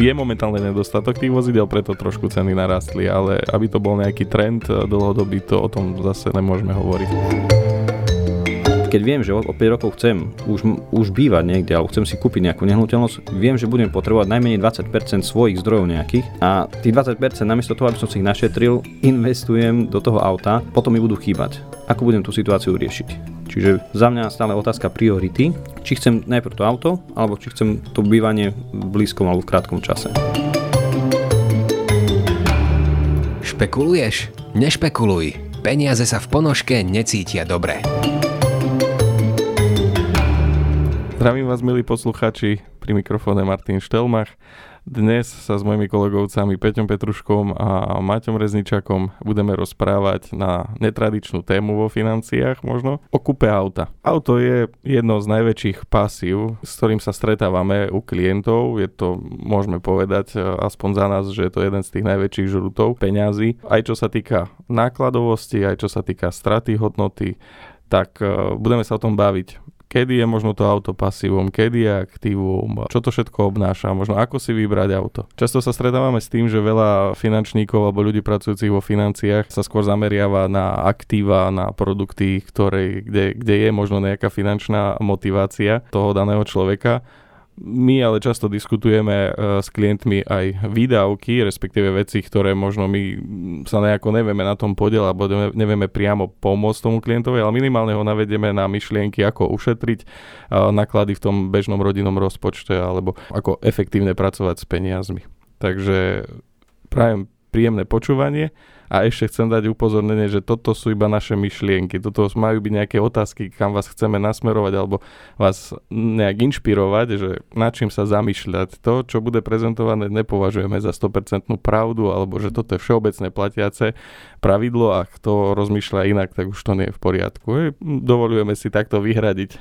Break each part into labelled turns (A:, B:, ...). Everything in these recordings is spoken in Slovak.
A: Je momentálne nedostatok tých vozidel, preto trošku ceny narastli, ale aby to bol nejaký trend dlhodobý, to o tom zase nemôžeme hovoriť
B: keď viem, že o 5 rokov chcem už, už bývať niekde alebo chcem si kúpiť nejakú nehnuteľnosť, viem, že budem potrebovať najmenej 20% svojich zdrojov nejakých a tých 20% namiesto toho, aby som si ich našetril, investujem do toho auta, potom mi budú chýbať. Ako budem tú situáciu riešiť? Čiže za mňa stále otázka priority, či chcem najprv to auto, alebo či chcem to bývanie v blízkom alebo v krátkom čase.
C: Špekuluješ? Nešpekuluj. Peniaze sa v ponožke necítia dobre.
A: Zdravím vás, milí posluchači, pri mikrofóne Martin Štelmach. Dnes sa s mojimi kolegovcami Peťom Petruškom a Maťom Rezničakom budeme rozprávať na netradičnú tému vo financiách možno o kúpe auta. Auto je jedno z najväčších pasív, s ktorým sa stretávame u klientov. Je to, môžeme povedať, aspoň za nás, že je to jeden z tých najväčších žrutov peňazí. Aj čo sa týka nákladovosti, aj čo sa týka straty hodnoty, tak uh, budeme sa o tom baviť kedy je možno to auto pasívom, kedy je aktívum, čo to všetko obnáša, možno ako si vybrať auto. Často sa stretávame s tým, že veľa finančníkov alebo ľudí pracujúcich vo financiách sa skôr zameriava na aktíva, na produkty, ktoré, kde, kde je možno nejaká finančná motivácia toho daného človeka my ale často diskutujeme uh, s klientmi aj výdavky, respektíve veci, ktoré možno my sa nejako nevieme na tom podiel alebo nevieme priamo pomôcť tomu klientovi, ale minimálne ho navedieme na myšlienky, ako ušetriť uh, náklady v tom bežnom rodinnom rozpočte alebo ako efektívne pracovať s peniazmi. Takže prajem príjemné počúvanie a ešte chcem dať upozornenie, že toto sú iba naše myšlienky. Toto majú byť nejaké otázky, kam vás chceme nasmerovať alebo vás nejak inšpirovať, že nad čím sa zamýšľať. To, čo bude prezentované, nepovažujeme za 100% pravdu alebo že toto je všeobecné platiace pravidlo a kto rozmýšľa inak, tak už to nie je v poriadku. Dovolujeme si takto vyhradiť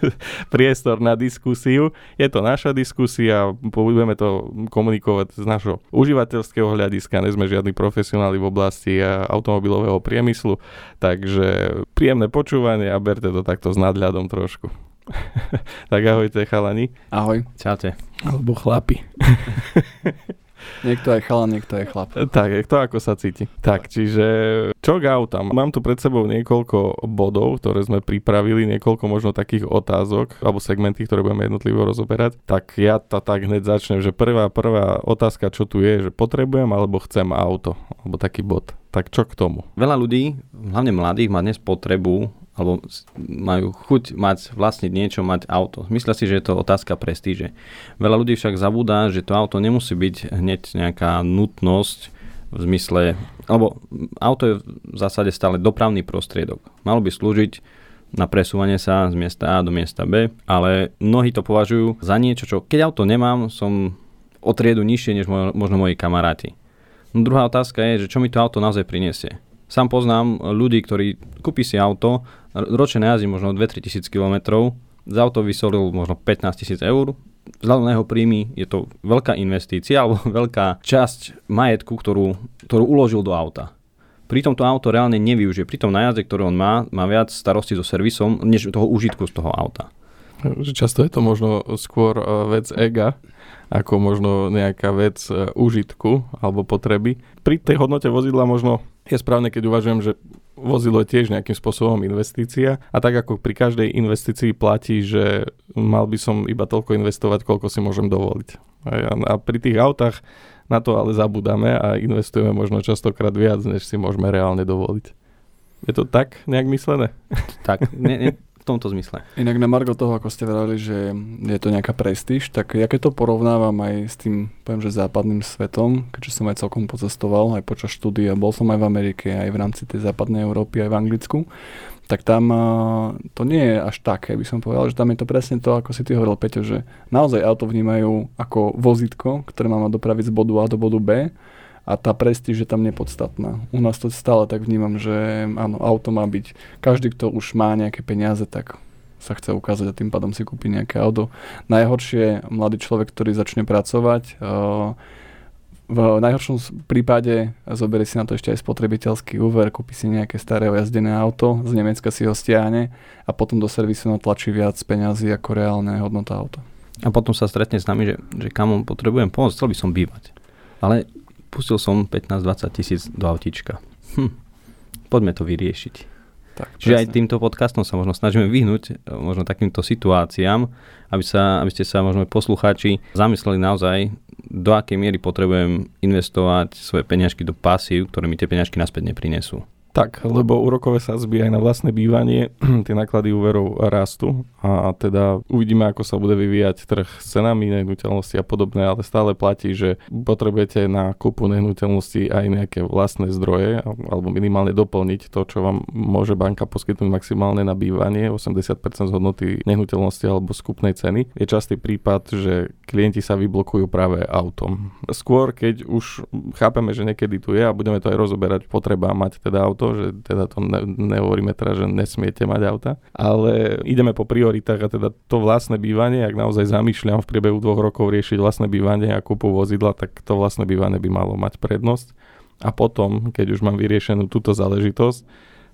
A: priestor na diskusiu. Je to naša diskusia, budeme to komunikovať z našho užívateľského hľadiska, nie sme žiadni profesionáli v oblasti oblasti automobilového priemyslu, takže príjemné počúvanie a berte to takto s nadľadom trošku. tak ahojte chalani.
D: Ahoj.
B: Čaute.
A: Alebo chlapi.
D: Niekto je chalan, niekto je chlap.
A: Tak, kto ako sa cíti. Tak, čiže čo k autám? Mám tu pred sebou niekoľko bodov, ktoré sme pripravili, niekoľko možno takých otázok, alebo segmenty, ktoré budeme jednotlivo rozoberať. Tak ja to tak hneď začnem, že prvá, prvá otázka, čo tu je, že potrebujem alebo chcem auto, alebo taký bod. Tak čo k tomu?
B: Veľa ľudí, hlavne mladých, má dnes potrebu alebo majú chuť mať vlastniť niečo, mať auto. Myslia si, že je to otázka prestíže. Veľa ľudí však zabúda, že to auto nemusí byť hneď nejaká nutnosť v zmysle, alebo auto je v zásade stále dopravný prostriedok. Malo by slúžiť na presúvanie sa z miesta A do miesta B, ale mnohí to považujú za niečo, čo keď auto nemám, som o triedu nižšie než možno moji kamaráti. No druhá otázka je, že čo mi to auto naozaj prinesie. Sám poznám ľudí, ktorí kúpi si auto, ročne jazdí možno 2-3 tisíc kilometrov, z auto vysolil možno 15 tisíc eur, vzhľadom na jeho príjmy je to veľká investícia alebo veľká časť majetku, ktorú, ktorú uložil do auta. Pritom to auto reálne nevyužije. Pri tom najazde, ktorý on má, má viac starosti so servisom, než toho užitku z toho auta.
A: Často je to možno skôr e, vec ega, ako možno nejaká vec e, užitku alebo potreby. Pri tej hodnote vozidla možno je správne, keď uvažujem, že vozidlo je tiež nejakým spôsobom investícia a tak ako pri každej investícii platí, že mal by som iba toľko investovať, koľko si môžem dovoliť. A, pri tých autách na to ale zabudáme a investujeme možno častokrát viac, než si môžeme reálne dovoliť. Je to tak nejak myslené?
B: Tak, ne, ne, v tomto zmysle.
D: Inak na Margo toho, ako ste vrali, že je to nejaká prestíž, tak ja keď to porovnávam aj s tým, poviem, že západným svetom, keďže som aj celkom pocestoval aj počas štúdia, bol som aj v Amerike, aj v rámci tej západnej Európy, aj v Anglicku, tak tam to nie je až také, by som povedal, že tam je to presne to, ako si ty hovoril, Peťo, že naozaj auto vnímajú ako vozitko, ktoré má dopraviť z bodu A do bodu B a tá prestíž je tam nepodstatná. U nás to stále tak vnímam, že áno, auto má byť, každý, kto už má nejaké peniaze, tak sa chce ukázať a tým pádom si kúpi nejaké auto. Najhoršie mladý človek, ktorý začne pracovať, uh, v najhoršom prípade zoberie si na to ešte aj spotrebiteľský úver, kúpi si nejaké staré ojazdené auto, z Nemecka si ho stiahne a potom do servisu natlačí viac peňazí ako reálne hodnota auta.
B: A potom sa stretne s nami, že, že kam potrebujem pomôcť, chcel by som bývať. Ale pustil som 15-20 tisíc do autička. Hm, poďme to vyriešiť. Tak, Čiže aj týmto podcastom sa možno snažíme vyhnúť e, možno takýmto situáciám, aby, sa, aby ste sa možno poslucháči zamysleli naozaj, do akej miery potrebujem investovať svoje peňažky do pasív, ktoré mi tie peňažky naspäť neprinesú.
A: Tak, lebo úrokové sadzby aj na vlastné bývanie, tie náklady úverov rastú a teda uvidíme, ako sa bude vyvíjať trh s cenami nehnuteľnosti a podobné, ale stále platí, že potrebujete na kúpu nehnuteľnosti aj nejaké vlastné zdroje alebo minimálne doplniť to, čo vám môže banka poskytnúť maximálne na bývanie, 80% z hodnoty nehnuteľnosti alebo skupnej ceny. Je častý prípad, že klienti sa vyblokujú práve autom. Skôr, keď už chápeme, že niekedy tu je a budeme to aj rozoberať, potreba mať teda auto, auto, že teda to ne, nehovoríme teraz, že nesmiete mať auta, ale ideme po prioritách a teda to vlastné bývanie, ak naozaj zamýšľam v priebehu dvoch rokov riešiť vlastné bývanie a kúpu vozidla, tak to vlastné bývanie by malo mať prednosť. A potom, keď už mám vyriešenú túto záležitosť,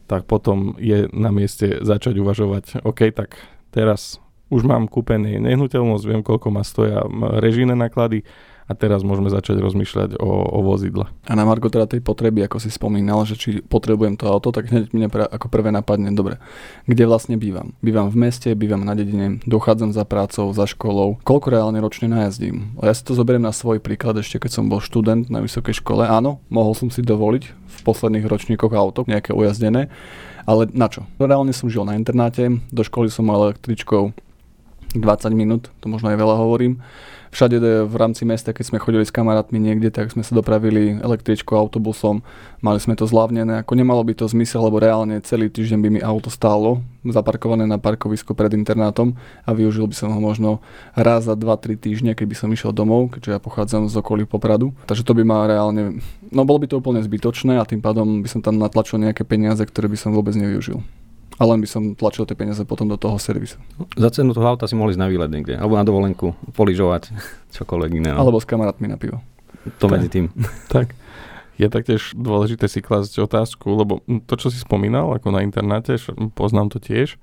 A: tak potom je na mieste začať uvažovať, OK, tak teraz už mám kúpený nehnuteľnosť, viem, koľko ma stoja režijné náklady, a teraz môžeme začať rozmýšľať o, o vozidle.
D: A na Marko teda tej potreby, ako si spomínal, že či potrebujem to auto, tak hneď mne ako prvé napadne, dobre, kde vlastne bývam? Bývam v meste, bývam na dedine, dochádzam za prácou, za školou, koľko reálne ročne najazdím? Ja si to zoberiem na svoj príklad ešte, keď som bol študent na vysokej škole. Áno, mohol som si dovoliť v posledných ročníkoch auto, nejaké ujazdené, ale na čo? Reálne som žil na internáte, do školy som mal električkou 20 minút, to možno aj veľa hovorím všade v rámci mesta, keď sme chodili s kamarátmi niekde, tak sme sa dopravili električkou, autobusom, mali sme to zľavnené, ako nemalo by to zmysel, lebo reálne celý týždeň by mi auto stálo, zaparkované na parkovisku pred internátom a využil by som ho možno raz za 2-3 týždne, keby som išiel domov, keďže ja pochádzam z okolí Popradu. Takže to by ma reálne, no bolo by to úplne zbytočné a tým pádom by som tam natlačil nejaké peniaze, ktoré by som vôbec nevyužil a len by som tlačil tie peniaze potom do toho servisu.
B: Za cenu toho auta si mohli ísť na výlet niekde, alebo na dovolenku, poližovať, čokoľvek iné.
D: Alebo s kamarátmi na pivo.
B: To tak. medzi tým.
A: tak. Je taktiež dôležité si klásť otázku, lebo to, čo si spomínal, ako na internáte, poznám to tiež,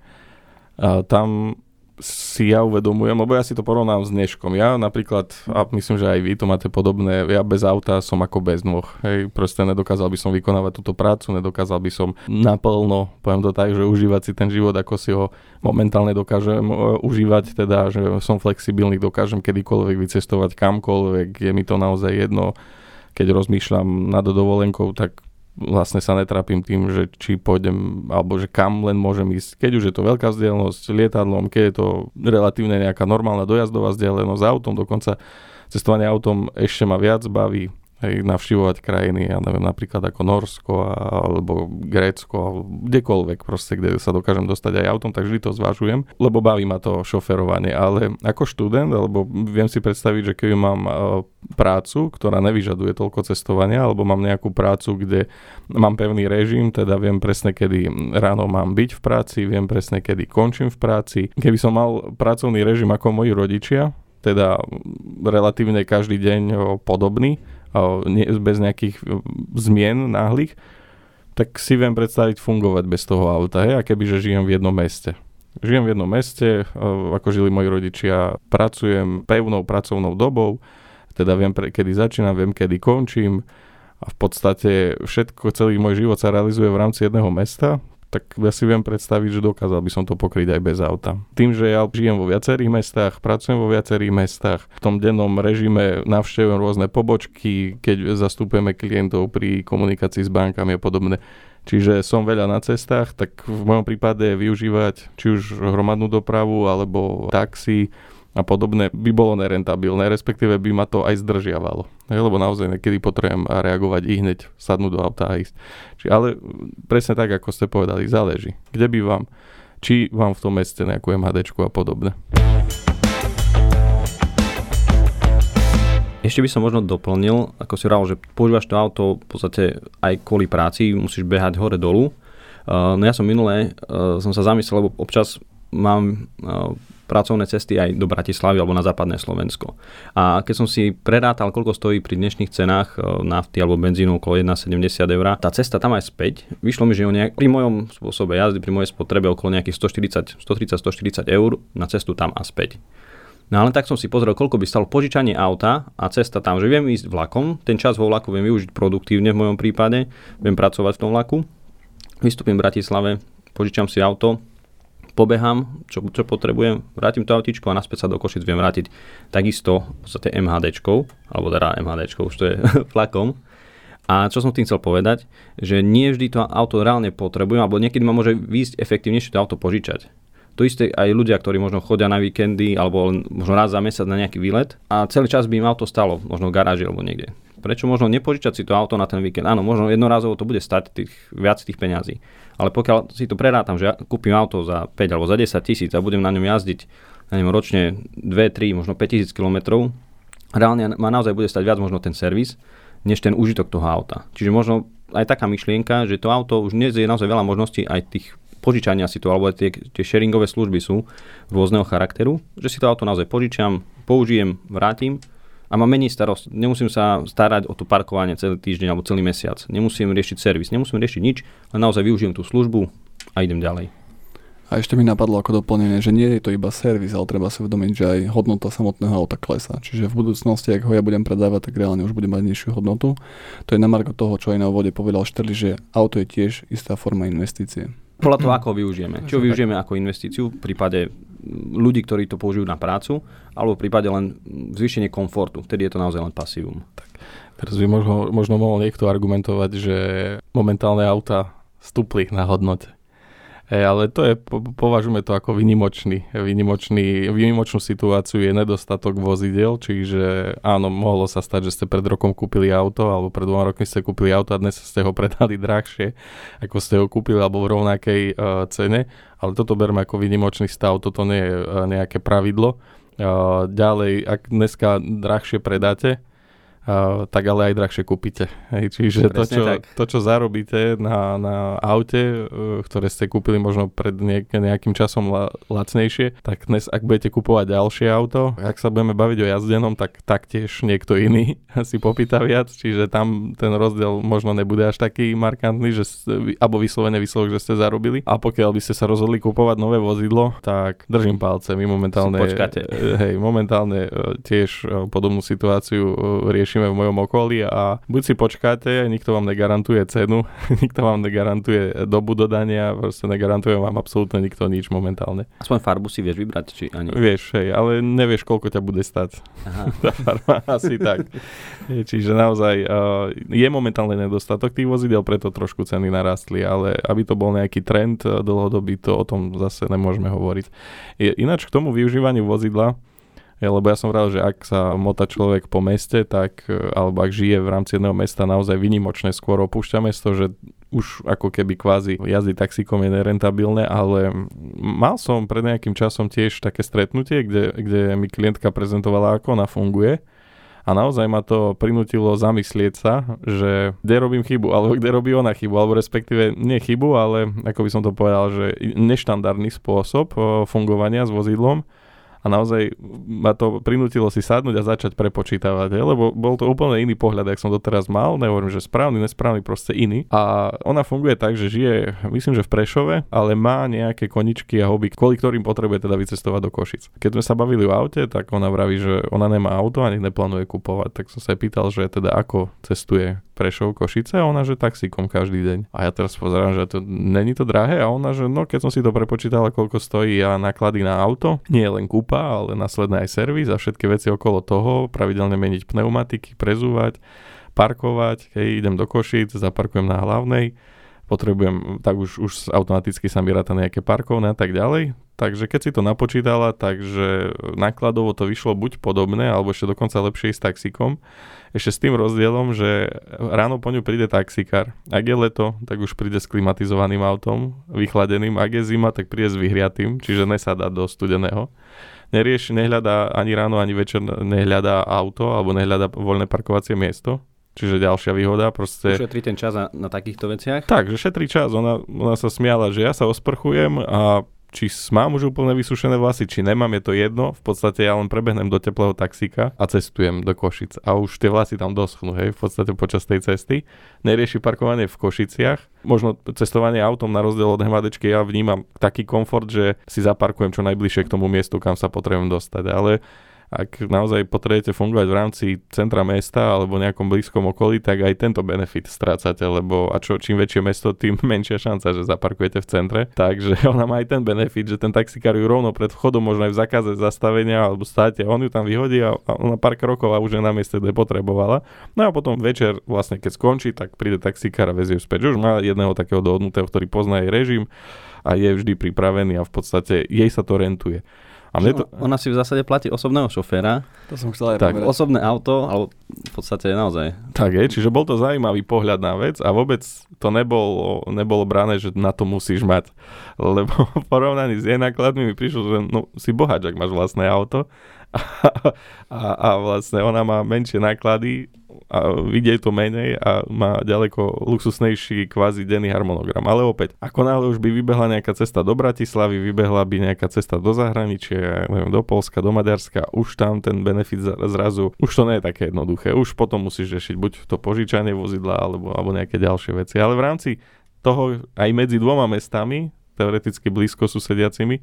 A: a tam si ja uvedomujem, lebo ja si to porovnám s dneškom. Ja napríklad, a myslím, že aj vy to máte podobné, ja bez auta som ako bez nôh. Hej, proste nedokázal by som vykonávať túto prácu, nedokázal by som naplno, poviem to tak, že užívať si ten život, ako si ho momentálne dokážem uh, užívať, teda, že som flexibilný, dokážem kedykoľvek vycestovať kamkoľvek, je mi to naozaj jedno keď rozmýšľam nad dovolenkou, tak vlastne sa netrapím tým, že či pôjdem, alebo že kam len môžem ísť. Keď už je to veľká vzdialenosť lietadlom, keď je to relatívne nejaká normálna dojazdová vzdialenosť autom, dokonca cestovanie autom ešte ma viac baví, hej, navštívovať krajiny, ja neviem, napríklad ako Norsko alebo Grécko, kdekoľvek proste, kde sa dokážem dostať aj autom, tak vždy to zvažujem, lebo baví ma to šoferovanie, ale ako študent, alebo viem si predstaviť, že keď mám uh, prácu, ktorá nevyžaduje toľko cestovania, alebo mám nejakú prácu, kde mám pevný režim, teda viem presne, kedy ráno mám byť v práci, viem presne, kedy končím v práci. Keby som mal pracovný režim ako moji rodičia, teda relatívne každý deň podobný, bez nejakých zmien náhlych, tak si viem predstaviť fungovať bez toho auta, hej, a kebyže žijem v jednom meste. Žijem v jednom meste, ako žili moji rodičia, pracujem pevnou pracovnou dobou, teda viem, kedy začínam, viem, kedy končím a v podstate všetko, celý môj život sa realizuje v rámci jedného mesta, tak ja si viem predstaviť, že dokázal by som to pokryť aj bez auta. Tým, že ja žijem vo viacerých mestách, pracujem vo viacerých mestách, v tom dennom režime navštevujem rôzne pobočky, keď zastupujeme klientov pri komunikácii s bankami a podobne. Čiže som veľa na cestách, tak v mojom prípade využívať či už hromadnú dopravu alebo taxi, a podobné by bolo nerentabilné, respektíve by ma to aj zdržiavalo. Hej, lebo naozaj niekedy potrebujem reagovať i hneď sadnúť do auta a ísť. Či, ale presne tak, ako ste povedali, záleží. Kde by vám, či vám v tom meste nejakú MHD a podobne.
B: Ešte by som možno doplnil, ako si hovoril, že používaš to auto v podstate aj kvôli práci, musíš behať hore-dolu. Uh, no ja som minulé, uh, som sa zamyslel, lebo občas mám uh, pracovné cesty aj do Bratislavy alebo na západné Slovensko. A keď som si prerátal, koľko stojí pri dnešných cenách e, nafty alebo benzínu okolo 1,70 eur, tá cesta tam aj späť, vyšlo mi, že nejak, pri mojom spôsobe jazdy, pri mojej spotrebe okolo nejakých 140, 130-140 eur na cestu tam a späť. No ale tak som si pozrel, koľko by stalo požičanie auta a cesta tam, že viem ísť vlakom, ten čas vo vlaku viem využiť produktívne v mojom prípade, viem pracovať v tom vlaku, vystúpim v Bratislave, požičam si auto, pobehám, čo, čo potrebujem, vrátim to autičko a naspäť sa do Košic viem vrátiť takisto v podstate MHDčkou, alebo teda MHDčkou, už to je vlakom. A čo som tým chcel povedať, že nie vždy to auto reálne potrebujem, alebo niekedy ma môže výjsť efektívnejšie to auto požičať. To isté aj ľudia, ktorí možno chodia na víkendy alebo možno raz za mesiac na nejaký výlet a celý čas by im auto stalo, možno v garáži alebo niekde. Prečo možno nepožičať si to auto na ten víkend? Áno, možno jednorazovo to bude stať tých, viac tých peňazí. Ale pokiaľ si to prerátam, že ja kúpim auto za 5 alebo za 10 tisíc a budem na ňom jazdiť na ňom ročne 2, 3, možno 5 tisíc km, reálne ma naozaj bude stať viac možno ten servis, než ten užitok toho auta. Čiže možno aj taká myšlienka, že to auto už dnes je naozaj veľa možností aj tých požičania si to, alebo tie, tie sharingové služby sú rôzneho charakteru, že si to auto naozaj požičiam, použijem, vrátim a mám menej starosť. Nemusím sa starať o to parkovanie celý týždeň alebo celý mesiac. Nemusím riešiť servis, nemusím riešiť nič, len naozaj využijem tú službu a idem ďalej.
D: A ešte mi napadlo ako doplnenie, že nie je to iba servis, ale treba si uvedomiť, že aj hodnota samotného auta klesá. Čiže v budúcnosti, ak ho ja budem predávať, tak reálne už bude mať nižšiu hodnotu. To je na marko toho, čo aj na úvode povedal Šterli, že auto je tiež istá forma investície.
B: Podľa toho, ako ho využijeme. Či ho využijeme ako investíciu v prípade ľudí, ktorí to použijú na prácu, alebo v prípade len zvýšenie komfortu. Vtedy je to naozaj len pasívum. Tak.
A: Teraz by možno, možno mohol niekto argumentovať, že momentálne auta stúpli na hodnote. Hey, ale to je, považujeme to ako vynimočný, vynimočný, vynimočnú situáciu je nedostatok vozidel, čiže áno, mohlo sa stať, že ste pred rokom kúpili auto, alebo pred dvoma rokmi ste kúpili auto a dnes ste ho predali drahšie, ako ste ho kúpili, alebo v rovnakej uh, cene, ale toto berme ako vynimočný stav, toto nie je uh, nejaké pravidlo. Uh, ďalej, ak dneska drahšie predáte, Tak ale aj drahšie kúpite. Hej, čiže to čo, to, čo zarobíte na, na aute, uh, ktoré ste kúpili možno pred niek- nejakým časom la- lacnejšie, tak dnes, ak budete kupovať ďalšie auto, ak sa budeme baviť o jazdenom, tak taktiež niekto iný si popýta viac, čiže tam ten rozdiel možno nebude až taký markantný, že alebo vyslovene vyslovok, že ste zarobili. A pokiaľ by ste sa rozhodli kupovať nové vozidlo, tak držím palce. My momentálne, hej, momentálne uh, tiež podobnú situáciu riešime riešime v mojom okolí a buď si počkáte, nikto vám negarantuje cenu, nikto vám negarantuje dobu dodania, proste negarantuje vám absolútne nikto nič momentálne.
B: Aspoň farbu si vieš vybrať, či ani?
A: Vieš, hej, ale nevieš, koľko ťa bude stať. Aha. Tá farba, asi tak. Čiže naozaj uh, je momentálne nedostatok tých vozidel, preto trošku ceny narastli, ale aby to bol nejaký trend uh, dlhodobý, to o tom zase nemôžeme hovoriť. Je, ináč k tomu využívaniu vozidla, lebo ja som vral, že ak sa mota človek po meste, tak, e, alebo ak žije v rámci jedného mesta, naozaj vynimočne skôr opúšťa mesto, že už ako keby kvázi jazdy taxíkom je nerentabilné, ale mal som pred nejakým časom tiež také stretnutie, kde, kde mi klientka prezentovala, ako ona funguje. A naozaj ma to prinútilo zamyslieť sa, že kde robím chybu, alebo kde robí ona chybu, alebo respektíve nie chybu, ale ako by som to povedal, že neštandardný spôsob e, fungovania s vozidlom a naozaj ma to prinútilo si sadnúť a začať prepočítavať, je? lebo bol to úplne iný pohľad, ak som doteraz mal, nehovorím, že správny, nesprávny, proste iný. A ona funguje tak, že žije, myslím, že v Prešove, ale má nejaké koničky a hobby, kvôli ktorým potrebuje teda vycestovať do Košic. Keď sme sa bavili o aute, tak ona vraví, že ona nemá auto ani neplánuje kupovať, tak som sa pýtal, že teda ako cestuje Prešov, Košice a ona, že taxíkom každý deň. A ja teraz pozerám, že to není to drahé a ona, že no keď som si to prepočítala, koľko stojí a náklady na auto, nie len kúpa, ale následne aj servis a všetky veci okolo toho, pravidelne meniť pneumatiky, prezúvať, parkovať, keď idem do Košic, zaparkujem na hlavnej, potrebujem, tak už, už automaticky sa mi ráta nejaké parkovné a tak ďalej. Takže keď si to napočítala, takže nákladovo to vyšlo buď podobné, alebo ešte dokonca lepšie s taxikom. Ešte s tým rozdielom, že ráno po ňu príde taxikár. Ak je leto, tak už príde s klimatizovaným autom, vychladeným. Ak je zima, tak príde s vyhriatým, čiže nesadá do studeného. Nerieš, nehľadá ani ráno, ani večer nehľadá auto alebo nehľadá voľné parkovacie miesto. Čiže ďalšia výhoda. Proste...
B: Šetrí ten čas na, na takýchto veciach?
A: Tak, že šetrí čas. Ona, ona sa smiala, že ja sa osprchujem a či mám už úplne vysušené vlasy, či nemám, je to jedno. V podstate ja len prebehnem do teplého taxíka a cestujem do Košic. A už tie vlasy tam doschnú, hej, v podstate počas tej cesty. Nerieši parkovanie v Košiciach. Možno cestovanie autom na rozdiel od hmadačky ja vnímam taký komfort, že si zaparkujem čo najbližšie k tomu miestu, kam sa potrebujem dostať. Ale ak naozaj potrebujete fungovať v rámci centra mesta alebo nejakom blízkom okolí, tak aj tento benefit strácate, lebo a čo, čím väčšie mesto, tým menšia šanca, že zaparkujete v centre. Takže ona má aj ten benefit, že ten taxikár ju rovno pred vchodom možno aj v zákaze zastavenia alebo státe, on ju tam vyhodí a ona pár krokov a už je na mieste, kde potrebovala. No a potom večer vlastne keď skončí, tak príde taxikár a vezie späť. Už má jedného takého dohodnutého, ktorý pozná jej režim a je vždy pripravený a v podstate jej sa to rentuje.
B: A mne to... Ona si v zásade platí osobného šoféra.
D: To som chcel aj
B: tak, povedať. Osobné auto, ale v podstate naozaj.
A: Tak je, čiže bol to zaujímavý pohľad na vec a vôbec to nebolo, nebolo brané, že na to musíš mať. Lebo v porovnaní s jej nákladmi mi prišlo, že no, si bohač, ak máš vlastné auto a, a, vlastne ona má menšie náklady a vidie to menej a má ďaleko luxusnejší kvázi denný harmonogram. Ale opäť, ako náhle už by vybehla nejaká cesta do Bratislavy, vybehla by nejaká cesta do zahraničia, neviem, do Polska, do Maďarska, už tam ten benefit zrazu, už to nie je také jednoduché. Už potom musíš riešiť buď to požičanie vozidla alebo, alebo nejaké ďalšie veci. Ale v rámci toho aj medzi dvoma mestami, teoreticky blízko susediacimi,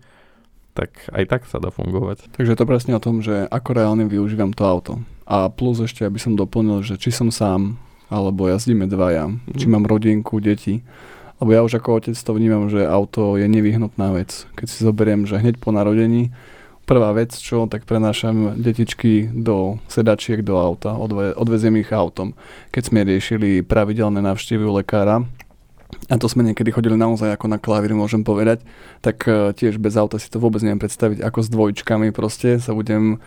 A: tak aj tak sa dá fungovať.
D: Takže je to presne o tom, že ako reálne využívam to auto. A plus ešte, aby som doplnil, že či som sám, alebo jazdíme dvaja, mm. či mám rodinku, deti. Lebo ja už ako otec to vnímam, že auto je nevyhnutná vec. Keď si zoberiem, že hneď po narodení, prvá vec, čo, tak prenášam detičky do sedačiek do auta, odve, odveziem ich autom. Keď sme riešili pravidelné návštevy lekára, a to sme niekedy chodili naozaj ako na klavír, môžem povedať, tak uh, tiež bez auta si to vôbec neviem predstaviť, ako s dvojčkami proste sa budem,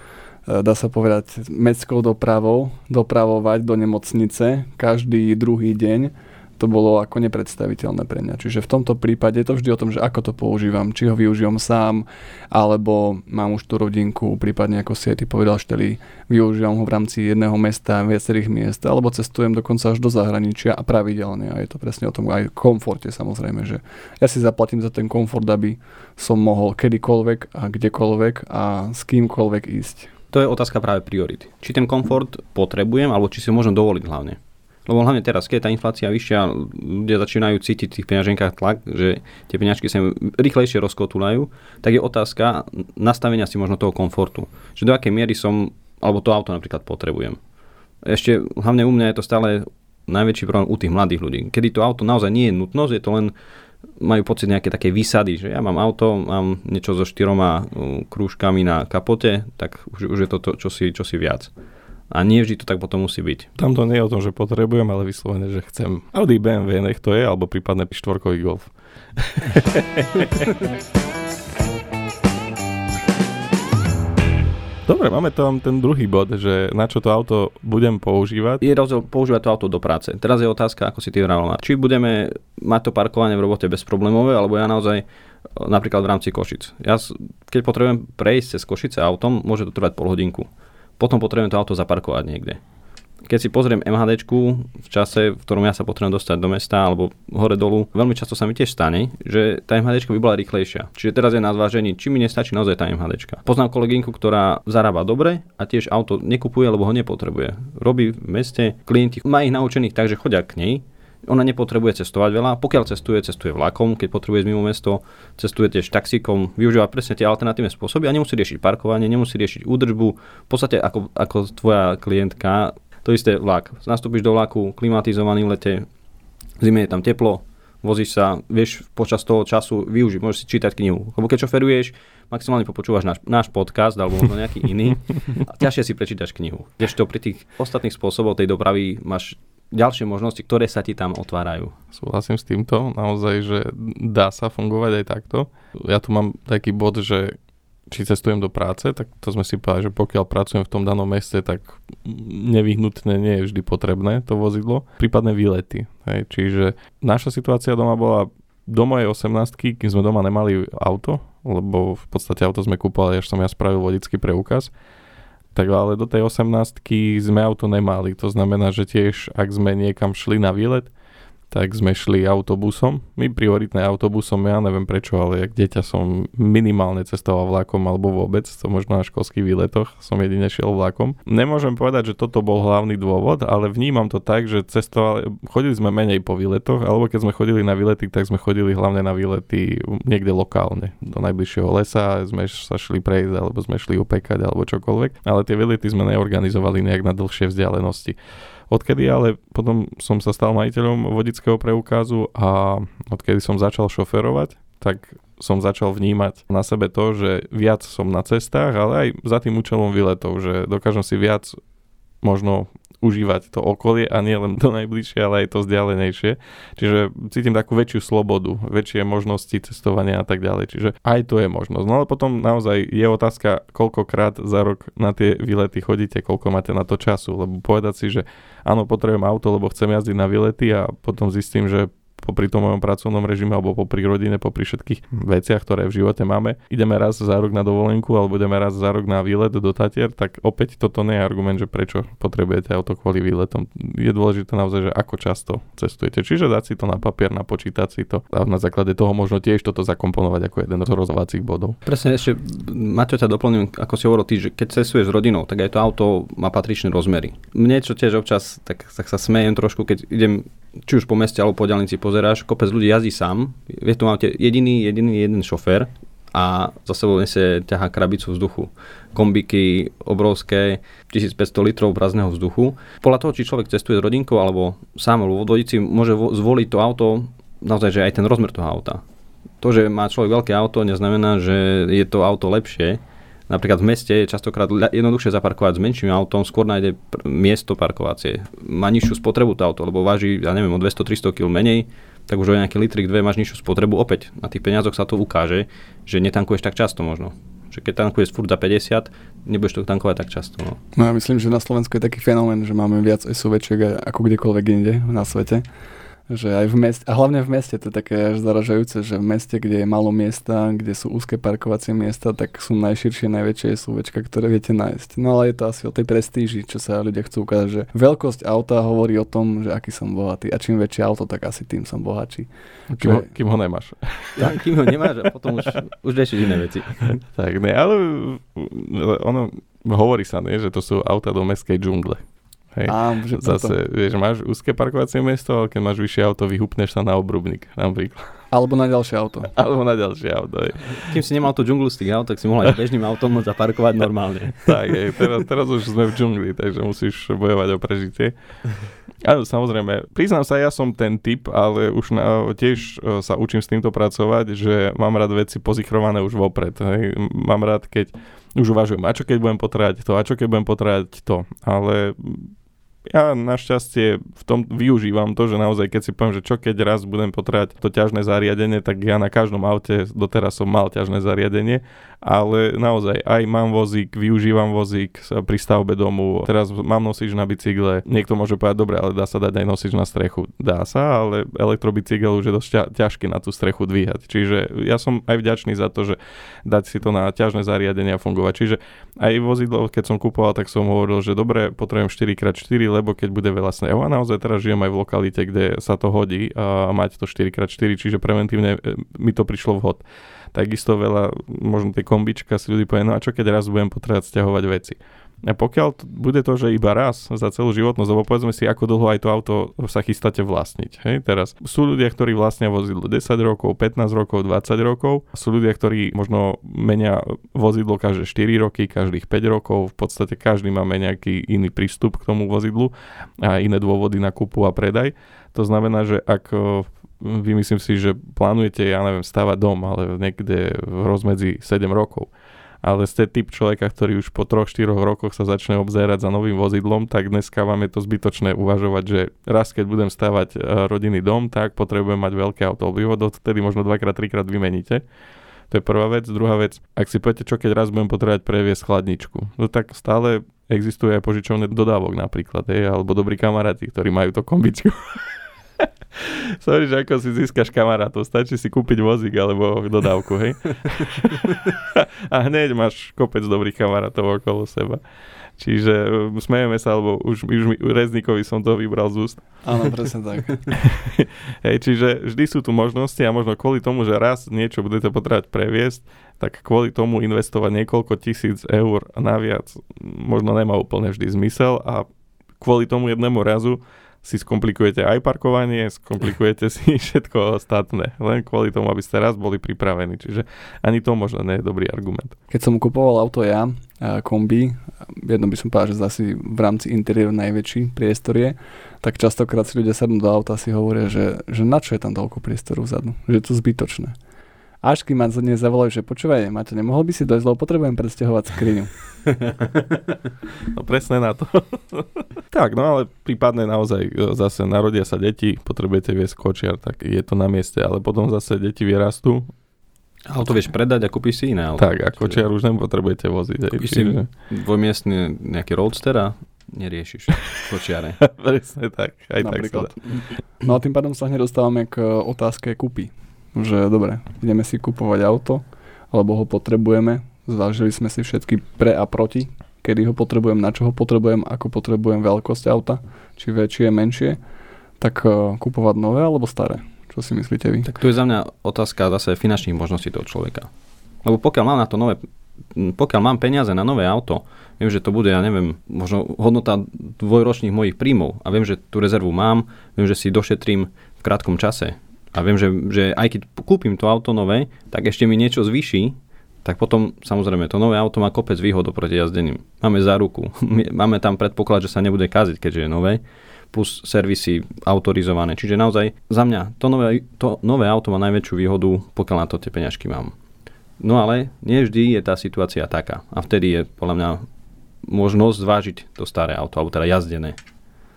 D: uh, dá sa povedať, meckou dopravou dopravovať do nemocnice každý druhý deň to bolo ako nepredstaviteľné pre mňa. Čiže v tomto prípade je to vždy o tom, že ako to používam, či ho využívam sám, alebo mám už tú rodinku, prípadne ako si aj ty povedal, šteli, využívam ho v rámci jedného mesta, viacerých miest, alebo cestujem dokonca až do zahraničia a pravidelne. A je to presne o tom aj komforte samozrejme, že ja si zaplatím za ten komfort, aby som mohol kedykoľvek a kdekoľvek a s kýmkoľvek ísť.
B: To je otázka práve priority. Či ten komfort potrebujem, alebo či si ho môžem dovoliť hlavne. Lebo hlavne teraz, keď je tá inflácia vyššia, ľudia začínajú cítiť v tých peňaženkách tlak, že tie peňažky sa rýchlejšie rozkotulajú, tak je otázka nastavenia si možno toho komfortu. Že do akej miery som, alebo to auto napríklad potrebujem. Ešte hlavne u mňa je to stále najväčší problém u tých mladých ľudí. Kedy to auto naozaj nie je nutnosť, je to len majú pocit nejaké také výsady, že ja mám auto, mám niečo so štyroma krúžkami na kapote, tak už, už je to, to čosi, čosi viac. A nie vždy to tak potom musí byť.
A: Tam to nie je o tom, že potrebujem, ale vyslovene, že chcem. Audi BMW, nech to je, alebo prípadne štvorkový Golf. Dobre, máme tam ten druhý bod, že na čo to auto budem používať.
B: Je rozdiel používať to auto do práce. Teraz je otázka, ako si ty vravel, či budeme mať to parkovanie v robote bezproblémové, alebo ja naozaj napríklad v rámci Košic. Ja keď potrebujem prejsť cez Košice autom, môže to trvať pol hodinku potom potrebujem to auto zaparkovať niekde. Keď si pozriem MHD v čase, v ktorom ja sa potrebujem dostať do mesta alebo hore dolu, veľmi často sa mi tiež stane, že tá MHD by bola rýchlejšia. Čiže teraz je na zvážení, či mi nestačí naozaj tá MHD. Poznám kolegynku, ktorá zarába dobre a tiež auto nekupuje, lebo ho nepotrebuje. Robí v meste, klienti má ich naučených tak, že chodia k nej, ona nepotrebuje cestovať veľa. Pokiaľ cestuje, cestuje vlakom, keď potrebuje mimo mesto, cestuje tiež taxíkom, využíva presne tie alternatívne spôsoby a nemusí riešiť parkovanie, nemusí riešiť údržbu. V podstate ako, ako tvoja klientka, to isté vlak. Nastúpiš do vlaku, klimatizovaný v lete, zime je tam teplo, vozíš sa, vieš počas toho času využiť, môžeš si čítať knihu. Lebo keď šoferuješ, maximálne popočúvaš náš, náš podcast alebo možno nejaký iný a ťažšie si prečítaš knihu. to pri tých ostatných spôsoboch tej dopravy máš ďalšie možnosti, ktoré sa ti tam otvárajú.
A: Súhlasím s týmto, naozaj, že dá sa fungovať aj takto. Ja tu mám taký bod, že či cestujem do práce, tak to sme si povedali, že pokiaľ pracujem v tom danom meste, tak nevyhnutne nie je vždy potrebné to vozidlo. Prípadne výlety. Hej. Čiže naša situácia doma bola do mojej 18 kým sme doma nemali auto, lebo v podstate auto sme kúpali, až som ja spravil vodický preukaz, tak ale do tej 18 sme auto nemali. To znamená, že tiež ak sme niekam šli na výlet, tak sme šli autobusom. My prioritné autobusom, ja neviem prečo, ale jak dieťa som minimálne cestoval vlakom alebo vôbec, to možno na školských výletoch som jedine šiel vlakom. Nemôžem povedať, že toto bol hlavný dôvod, ale vnímam to tak, že cestovali, chodili sme menej po výletoch, alebo keď sme chodili na výlety, tak sme chodili hlavne na výlety niekde lokálne, do najbližšieho lesa, sme sa šli prejsť, alebo sme šli upekať, alebo čokoľvek, ale tie výlety sme neorganizovali nejak na dlhšie vzdialenosti. Odkedy ale potom som sa stal majiteľom vodického preukazu a odkedy som začal šoferovať, tak som začal vnímať na sebe to, že viac som na cestách, ale aj za tým účelom výletov, že dokážem si viac možno užívať to okolie a nie len to najbližšie, ale aj to vzdialenejšie. Čiže cítim takú väčšiu slobodu, väčšie možnosti cestovania a tak ďalej. Čiže aj to je možnosť. No ale potom naozaj je otázka, koľkokrát za rok na tie výlety chodíte, koľko máte na to času, lebo povedať si, že áno, potrebujem auto, lebo chcem jazdiť na výlety a potom zistím, že popri tom mojom pracovnom režime alebo popri rodine, popri všetkých veciach, ktoré v živote máme, ideme raz za rok na dovolenku alebo ideme raz za rok na výlet do Tatier, tak opäť toto nie je argument, že prečo potrebujete auto kvôli výletom. Je dôležité naozaj, že ako často cestujete. Čiže dať si to na papier, napočítať si to a na základe toho možno tiež toto zakomponovať ako jeden z rozhovacích bodov.
B: Presne ešte, Maťo ťa doplním, ako si hovoril ty, že keď cestuješ s rodinou, tak aj to auto má patričné rozmery. Mne čo tiež občas, tak, tak sa smejem trošku, keď idem či už po meste alebo po diálnici pozeráš, kopec ľudí jazdí sám, vie tu máte jediný, jediný jeden šofér a za sebou nese ťahá krabicu vzduchu. Kombiky obrovské, 1500 litrov prázdneho vzduchu. Podľa toho, či človek cestuje s rodinkou alebo sám alebo vodici, môže vo- zvoliť to auto, naozaj, že aj ten rozmer toho auta. To, že má človek veľké auto, neznamená, že je to auto lepšie, Napríklad v meste je častokrát jednoduchšie zaparkovať s menším autom, skôr nájde pr- miesto parkovacie. Má nižšiu spotrebu to auto, lebo váži, ja neviem, o 200-300 kg menej, tak už o nejaký litrik, dve máš nižšiu spotrebu. Opäť na tých peniazoch sa to ukáže, že netankuješ tak často možno. Že keď tankuješ furt za 50, nebudeš to tankovať tak často. No.
D: No ja myslím, že na Slovensku je taký fenomén, že máme viac SUVčiek ako kdekoľvek inde na svete že aj v meste, a hlavne v meste, to je také až zaražajúce, že v meste, kde je malo miesta, kde sú úzke parkovacie miesta, tak sú najširšie, najväčšie SUVčka, ktoré viete nájsť. No ale je to asi o tej prestíži, čo sa ľudia chcú ukázať, že veľkosť auta hovorí o tom, že aký som bohatý a čím väčšie auto, tak asi tým som bohatší.
A: Kým, ho, kým ho nemáš.
B: Tak, kým ho nemáš a potom už, už riešiš iné veci.
A: tak ne, ale ono, hovorí sa, nie, že to sú auta do mestskej džungle. Hej.
D: Á, že
A: Zase,
D: preto.
A: vieš, máš úzke parkovacie miesto, ale keď máš vyššie auto, vyhupneš sa na obrubník, napríklad.
D: Alebo na ďalšie auto.
A: Alebo na ďalšie auto. Hej.
B: Kým si nemal tú džunglu z tých aut, tak si mohol aj bežným autom môcť zaparkovať normálne.
A: tak, hej, teraz, teraz už sme v džungli, takže musíš bojovať o prežitie. Áno, samozrejme. Priznám sa, ja som ten typ, ale už na, tiež e, sa učím s týmto pracovať, že mám rád veci pozichrované už vopred. Hej. Mám rád, keď už uvažujem, a čo keď budem potrebať to, a čo keď budem potrebať to. Ale ja našťastie v tom využívam to, že naozaj keď si poviem, že čo keď raz budem potrebať to ťažné zariadenie, tak ja na každom aute doteraz som mal ťažné zariadenie, ale naozaj aj mám vozík, využívam vozík pri stavbe domu, teraz mám nosič na bicykle, niekto môže povedať, dobre, ale dá sa dať aj nosič na strechu. Dá sa, ale elektrobicykel už je dosť ťažký na tú strechu dvíhať. Čiže ja som aj vďačný za to, že dať si to na ťažné zariadenia fungovať. Čiže aj vozidlo, keď som kupoval, tak som hovoril, že dobre, potrebujem 4x4, lebo keď bude veľa snehu. A naozaj teraz žijem aj v lokalite, kde sa to hodí a mať to 4x4, čiže preventívne e, mi to prišlo vhod. Takisto veľa, možno tie kombička si ľudí povie, no a čo keď raz budem potrebovať stiahovať veci. A pokiaľ t- bude to, že iba raz za celú životnosť, lebo povedzme si, ako dlho aj to auto sa chystáte vlastniť. Hej? Teraz sú ľudia, ktorí vlastnia vozidlo 10 rokov, 15 rokov, 20 rokov. Sú ľudia, ktorí možno menia vozidlo každé 4 roky, každých 5 rokov. V podstate každý máme nejaký iný prístup k tomu vozidlu a iné dôvody na kúpu a predaj. To znamená, že ak vymyslím si, že plánujete, ja neviem, stavať dom, ale niekde v rozmedzi 7 rokov ale ste typ človeka, ktorý už po 3-4 rokoch sa začne obzerať za novým vozidlom, tak dneska vám je to zbytočné uvažovať, že raz keď budem stavať e, rodinný dom, tak potrebujem mať veľké auto, lebo vtedy možno dvakrát, trikrát vymeníte. To je prvá vec. Druhá vec, ak si poviete, čo keď raz budem potrebovať previesť chladničku, no tak stále existuje aj požičovné dodávok napríklad, hej, alebo dobrí kamaráti, ktorí majú to kombičku. Sorry, že ako si získaš kamarátov, stačí si kúpiť vozík alebo dodávku, hej? a hneď máš kopec dobrých kamarátov okolo seba. Čiže uh, smejeme sa, lebo už, už mi, Reznikovi som to vybral z úst.
D: Áno, presne tak.
A: Hej, čiže vždy sú tu možnosti a možno kvôli tomu, že raz niečo budete potrebovať previesť, tak kvôli tomu investovať niekoľko tisíc eur naviac možno nemá úplne vždy zmysel a kvôli tomu jednému razu si skomplikujete aj parkovanie, skomplikujete si všetko ostatné, len kvôli tomu, aby ste raz boli pripravení. Čiže ani to možno nie je dobrý argument.
D: Keď som kupoval auto ja, kombi, jedno by som povedal, že zase v rámci interiéru najväčší priestor je, tak častokrát si ľudia sadnú do auta a si hovoria, že, že na čo je tam toľko priestoru vzadu, že je to zbytočné. Až kým ma dnes zavolajú, že počúvaj, Maťo, nemohol by si dojsť, lebo potrebujem presťahovať skriňu.
A: no presne na to. tak, no ale prípadne naozaj e, zase narodia sa deti, potrebujete viesť kočiar, tak je to na mieste, ale potom zase deti vyrastú.
B: Auto vieš predať a kúpiš si iné auto.
A: Tak, a kočiar už nepotrebujete voziť.
B: Kúpiš si dvojmiestný nejaký roadster a neriešiš kočiare.
A: presne tak, aj
D: Napríklad. tak No a tým pádom sa hneď dostávame k otázke kúpy že dobre, ideme si kupovať auto, alebo ho potrebujeme, zvážili sme si všetky pre a proti, kedy ho potrebujem, na čo ho potrebujem, ako potrebujem veľkosť auta, či väčšie, menšie, tak uh, kupovať nové alebo staré. Čo si myslíte vy?
B: Tak tu je za mňa otázka zase finančných možností toho človeka. Lebo pokiaľ mám na to nové, pokiaľ mám peniaze na nové auto, viem, že to bude, ja neviem, možno hodnota dvojročných mojich príjmov a viem, že tú rezervu mám, viem, že si došetrím v krátkom čase a viem, že, že aj keď kúpim to auto nové, tak ešte mi niečo zvýši, tak potom samozrejme to nové auto má kopec výhod oproti jazdeným. Máme záruku, máme tam predpoklad, že sa nebude kaziť, keďže je nové, plus servisy autorizované. Čiže naozaj za mňa to nové, to nové auto má najväčšiu výhodu, pokiaľ na to tie peňažky mám. No ale nie vždy je tá situácia taká. A vtedy je podľa mňa možnosť zvážiť to staré auto, alebo teda jazdené.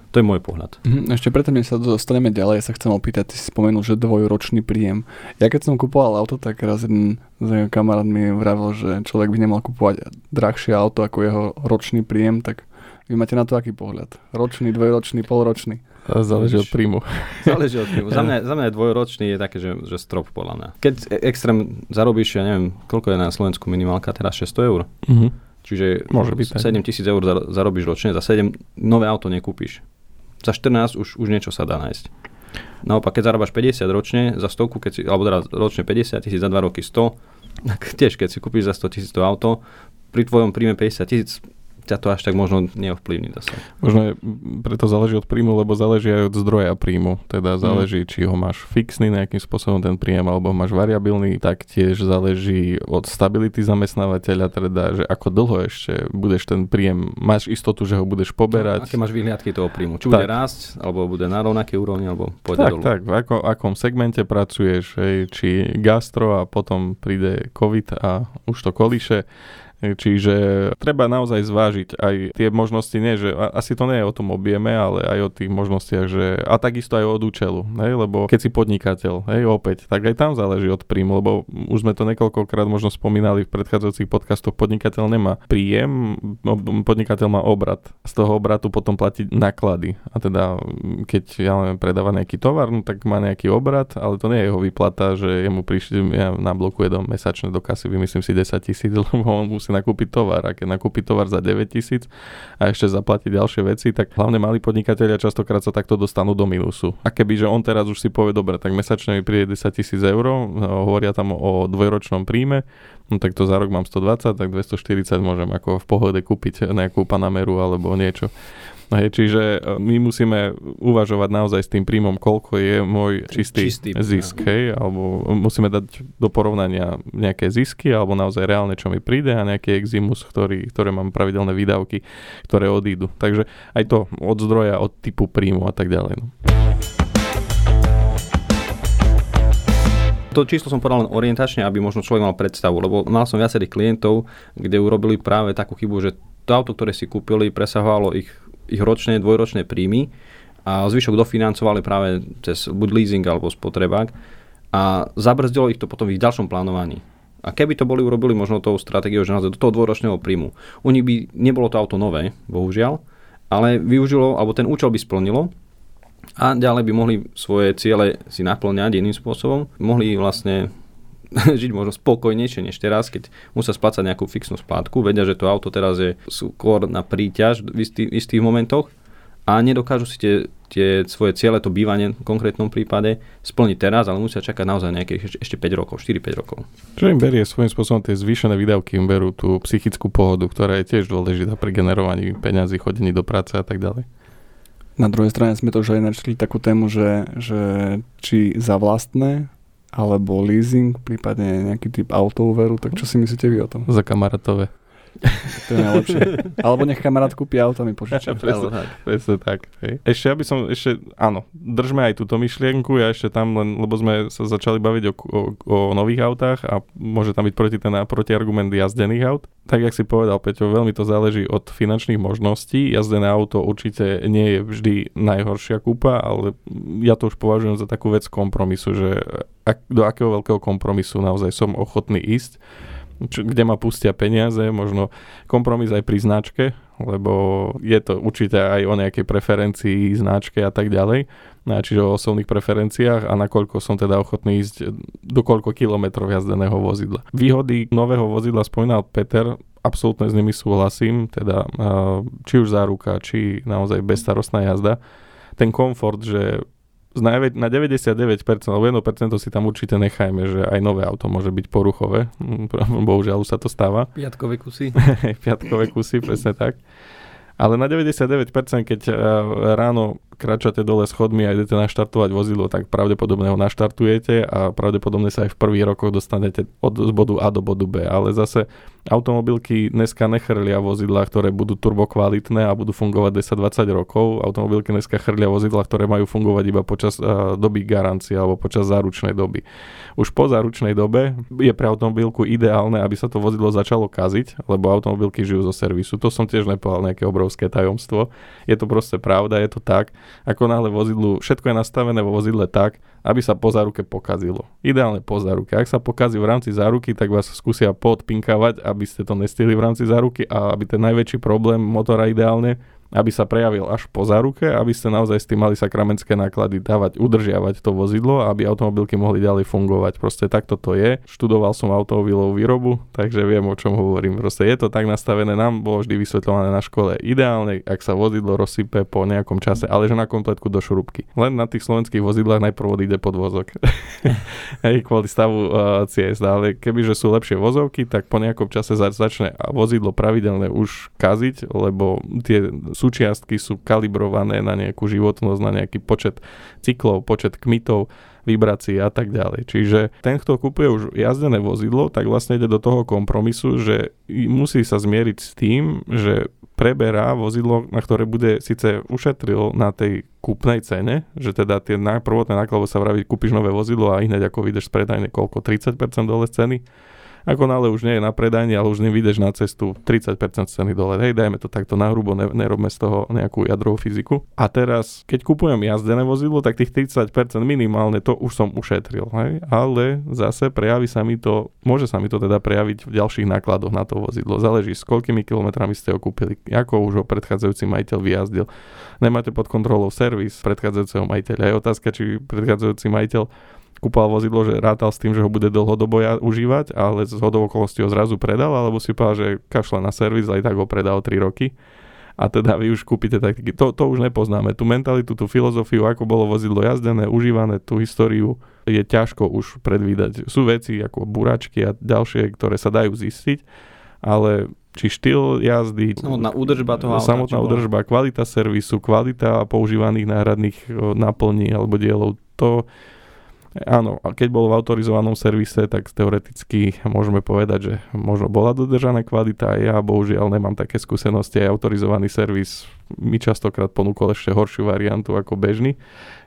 B: To je môj pohľad.
D: Mhm, ešte predtým, než sa dostaneme ďalej, ja sa chcem opýtať, ty si spomenul, že dvojročný príjem. Ja keď som kupoval auto, tak raz jeden z kamarát mi vravil, že človek by nemal kupovať drahšie auto ako jeho ročný príjem, tak vy máte na to aký pohľad? Ročný, dvojročný, polročný?
A: Záleží od príjmu.
B: Záleží od príjmu. za, mňa, za mňa dvojročný je také, že, že strop podľa mňa. Keď e- extrém zarobíš, ja neviem, koľko je na Slovensku minimálka, teraz 600 eur. Uh-huh. Čiže Môže byť 7 tisíc eur zarobíš ročne, za 7 nové auto nekúpiš za 14 už, už niečo sa dá nájsť. Naopak, keď zarábaš 50 ročne za stovku, keď si, alebo teda ročne 50 tisíc, za 2 roky 100, tak tiež keď si kúpiš za 100 tisíc to auto, pri tvojom príjme 50 tisíc ťa to až tak možno neovplyvní zase.
A: Možno je, preto záleží od príjmu, lebo záleží aj od zdroja príjmu. Teda mhm. záleží, mm. či ho máš fixný nejakým spôsobom ten príjem, alebo máš variabilný, tak tiež záleží od stability zamestnávateľa, teda, že ako dlho ešte budeš ten príjem, máš istotu, že ho budeš poberať.
B: Aké máš výhľadky toho príjmu? Či tak. bude rásť, alebo bude na rovnaké úrovni, alebo pôjde
A: tak,
B: dolu?
A: Tak, v ako, akom segmente pracuješ, hej, či gastro a potom príde COVID a už to kolíše Čiže treba naozaj zvážiť aj tie možnosti, nie, že asi to nie je o tom objeme, ale aj o tých možnostiach, že a takisto aj od účelu, hej, lebo keď si podnikateľ, hej, opäť, tak aj tam záleží od príjmu, lebo už sme to niekoľkokrát možno spomínali v predchádzajúcich podcastoch, podnikateľ nemá príjem, no, podnikateľ má obrad. Z toho obratu potom platí náklady. A teda, keď ja neviem, predáva nejaký tovar, no, tak má nejaký obrad, ale to nie je jeho výplata, že jemu prišli, ja nablokuje do mesačne do kasy, vymyslím si 10 tisíc, lebo on musí musí nakúpiť tovar. A keď nakúpi tovar za 9 tisíc a ešte zaplatí ďalšie veci, tak hlavne malí podnikatelia častokrát sa takto dostanú do minusu. A keby, že on teraz už si povie, dobre, tak mesačne mi príde 10 tisíc eur, no, hovoria tam o dvojročnom príjme, no tak to za rok mám 120, tak 240 môžem ako v pohode kúpiť nejakú Panameru alebo niečo. Hej, čiže e, my musíme uvažovať naozaj s tým príjmom, koľko je môj čistý, čistý zisk, hej, alebo musíme dať do porovnania nejaké zisky, alebo naozaj reálne, čo mi príde a nejaký eximus, ktorý, ktoré mám pravidelné výdavky, ktoré odídu. Takže aj to od zdroja, od typu príjmu a tak ďalej. No.
B: to číslo som povedal len orientačne, aby možno človek mal predstavu, lebo mal som viacerých klientov, kde urobili práve takú chybu, že to auto, ktoré si kúpili, presahovalo ich ich ročné, dvojročné príjmy a zvyšok dofinancovali práve cez buď leasing alebo spotrebák a zabrzdilo ich to potom v ich ďalšom plánovaní. A keby to boli urobili možno tou stratégiou, že naozaj do toho dvojročného príjmu, u nich by nebolo to auto nové, bohužiaľ, ale využilo, alebo ten účel by splnilo a ďalej by mohli svoje ciele si naplňať iným spôsobom, mohli vlastne žiť možno spokojnejšie než teraz, keď musia splácať nejakú fixnú splátku, vedia, že to auto teraz je skôr na príťaž v, istý, istých momentoch a nedokážu si tie, tie svoje ciele, to bývanie v konkrétnom prípade splniť teraz, ale musia čakať naozaj nejakých ešte 5 rokov, 4-5 rokov.
A: Čo im berie svojím spôsobom tie zvýšené výdavky, im berú tú psychickú pohodu, ktorá je tiež dôležitá pri generovaní peňazí, chodení do práce a tak ďalej.
D: Na druhej strane sme to už aj načali takú tému, že, že či za vlastné alebo leasing, prípadne nejaký typ autoúveru, tak čo si myslíte vy o tom?
A: Za kamarátové.
D: To je najlepšie. Alebo nech kamarát kúpi auto, mi požičia.
A: presne, tak. presne tak. Hej. Ešte, aby som, ešte, áno, držme aj túto myšlienku, ja ešte tam len, lebo sme sa začali baviť o, o, o nových autách a môže tam byť proti ten protiargument jazdených aut. Tak, jak si povedal, Peťo, veľmi to záleží od finančných možností. Jazdené auto určite nie je vždy najhoršia kúpa, ale ja to už považujem za takú vec kompromisu, že ak, do akého veľkého kompromisu naozaj som ochotný ísť čo, kde ma pustia peniaze, možno kompromis aj pri značke, lebo je to určite aj o nejakej preferencii značke a tak ďalej, čiže o osobných preferenciách a nakoľko som teda ochotný ísť do koľko kilometrov jazdeného vozidla. Výhody nového vozidla spomínal Peter, absolútne s nimi súhlasím, teda či už záruka, či naozaj bezstarostná jazda. Ten komfort, že na 99% alebo 1% si tam určite nechajme, že aj nové auto môže byť poruchové. Bohužiaľ už sa to stáva.
B: Piatkové kusy.
A: Piatkové kusy, presne tak. Ale na 99%, keď eh, ráno kračate dole schodmi a idete naštartovať vozidlo, tak pravdepodobne ho naštartujete a pravdepodobne sa aj v prvých rokoch dostanete od bodu A do bodu B. Ale zase automobilky dneska nechrlia vozidla, ktoré budú turbokvalitné a budú fungovať 10-20 rokov. Automobilky dneska chrlia vozidla, ktoré majú fungovať iba počas uh, doby garancie alebo počas záručnej doby. Už po záručnej dobe je pre automobilku ideálne, aby sa to vozidlo začalo kaziť, lebo automobilky žijú zo servisu. To som tiež nepovedal nejaké obrovské tajomstvo. Je to proste pravda, je to tak ako náhle vozidlu, všetko je nastavené vo vozidle tak, aby sa po záruke pokazilo. Ideálne po záruke. Ak sa pokazí v rámci záruky, tak vás skúsia podpinkavať, aby ste to nestihli v rámci záruky a aby ten najväčší problém motora ideálne aby sa prejavil až po záruke, aby ste naozaj s tým mali sakramentské náklady dávať, udržiavať to vozidlo, aby automobilky mohli ďalej fungovať. Proste takto to je. Študoval som automobilovú výrobu, takže viem, o čom hovorím. Proste je to tak nastavené, nám bolo vždy vysvetľované na škole. Ideálne, ak sa vozidlo rozsype po nejakom čase, ale že na kompletku do šurubky. Len na tých slovenských vozidlách najprv ide podvozok. Hej, kvôli stavu uh, ciest. Ale kebyže sú lepšie vozovky, tak po nejakom čase začne vozidlo pravidelne už kaziť, lebo tie súčiastky sú kalibrované na nejakú životnosť, na nejaký počet cyklov, počet kmitov, vibrácií a tak ďalej. Čiže ten, kto kupuje už jazdené vozidlo, tak vlastne ide do toho kompromisu, že musí sa zmieriť s tým, že preberá vozidlo, na ktoré bude síce ušetril na tej kúpnej cene, že teda tie prvotné náklady sa vraví, kúpiš nové vozidlo a hneď ako vyjdeš z predajne koľko, 30% dole z ceny, ako nále už nie je na predajne, ale už nevídeš na cestu 30% ceny dole. Hej, dajme to takto na hrubo, ne, nerobme z toho nejakú jadrovú fyziku. A teraz, keď kupujem jazdené vozidlo, tak tých 30% minimálne to už som ušetril. Hej? Ale zase prejaví sa mi to, môže sa mi to teda prejaviť v ďalších nákladoch na to vozidlo. Záleží, s koľkými kilometrami ste ho kúpili, ako už ho predchádzajúci majiteľ vyjazdil. Nemáte pod kontrolou servis predchádzajúceho majiteľa. Je otázka, či predchádzajúci majiteľ kúpal vozidlo, že rátal s tým, že ho bude dlhodobo ja, užívať, ale z hodou okolností ho zrazu predal, alebo si povedal, že kašle na servis, aj tak ho predal 3 roky. A teda vy už kúpite taký, to, to už nepoznáme. Tú mentalitu, tú filozofiu, ako bolo vozidlo jazdené, užívané, tú históriu je ťažko už predvídať. Sú veci ako buračky a ďalšie, ktoré sa dajú zistiť, ale či štýl jazdy,
B: samotná údržba toho
A: samotná údržba, kvalita servisu, kvalita používaných náhradných náplní alebo dielov, to Áno, a keď bol v autorizovanom servise, tak teoreticky môžeme povedať, že možno bola dodržaná kvalita. Ja bohužiaľ nemám také skúsenosti. Aj autorizovaný servis mi častokrát ponúkol ešte horšiu variantu ako bežný.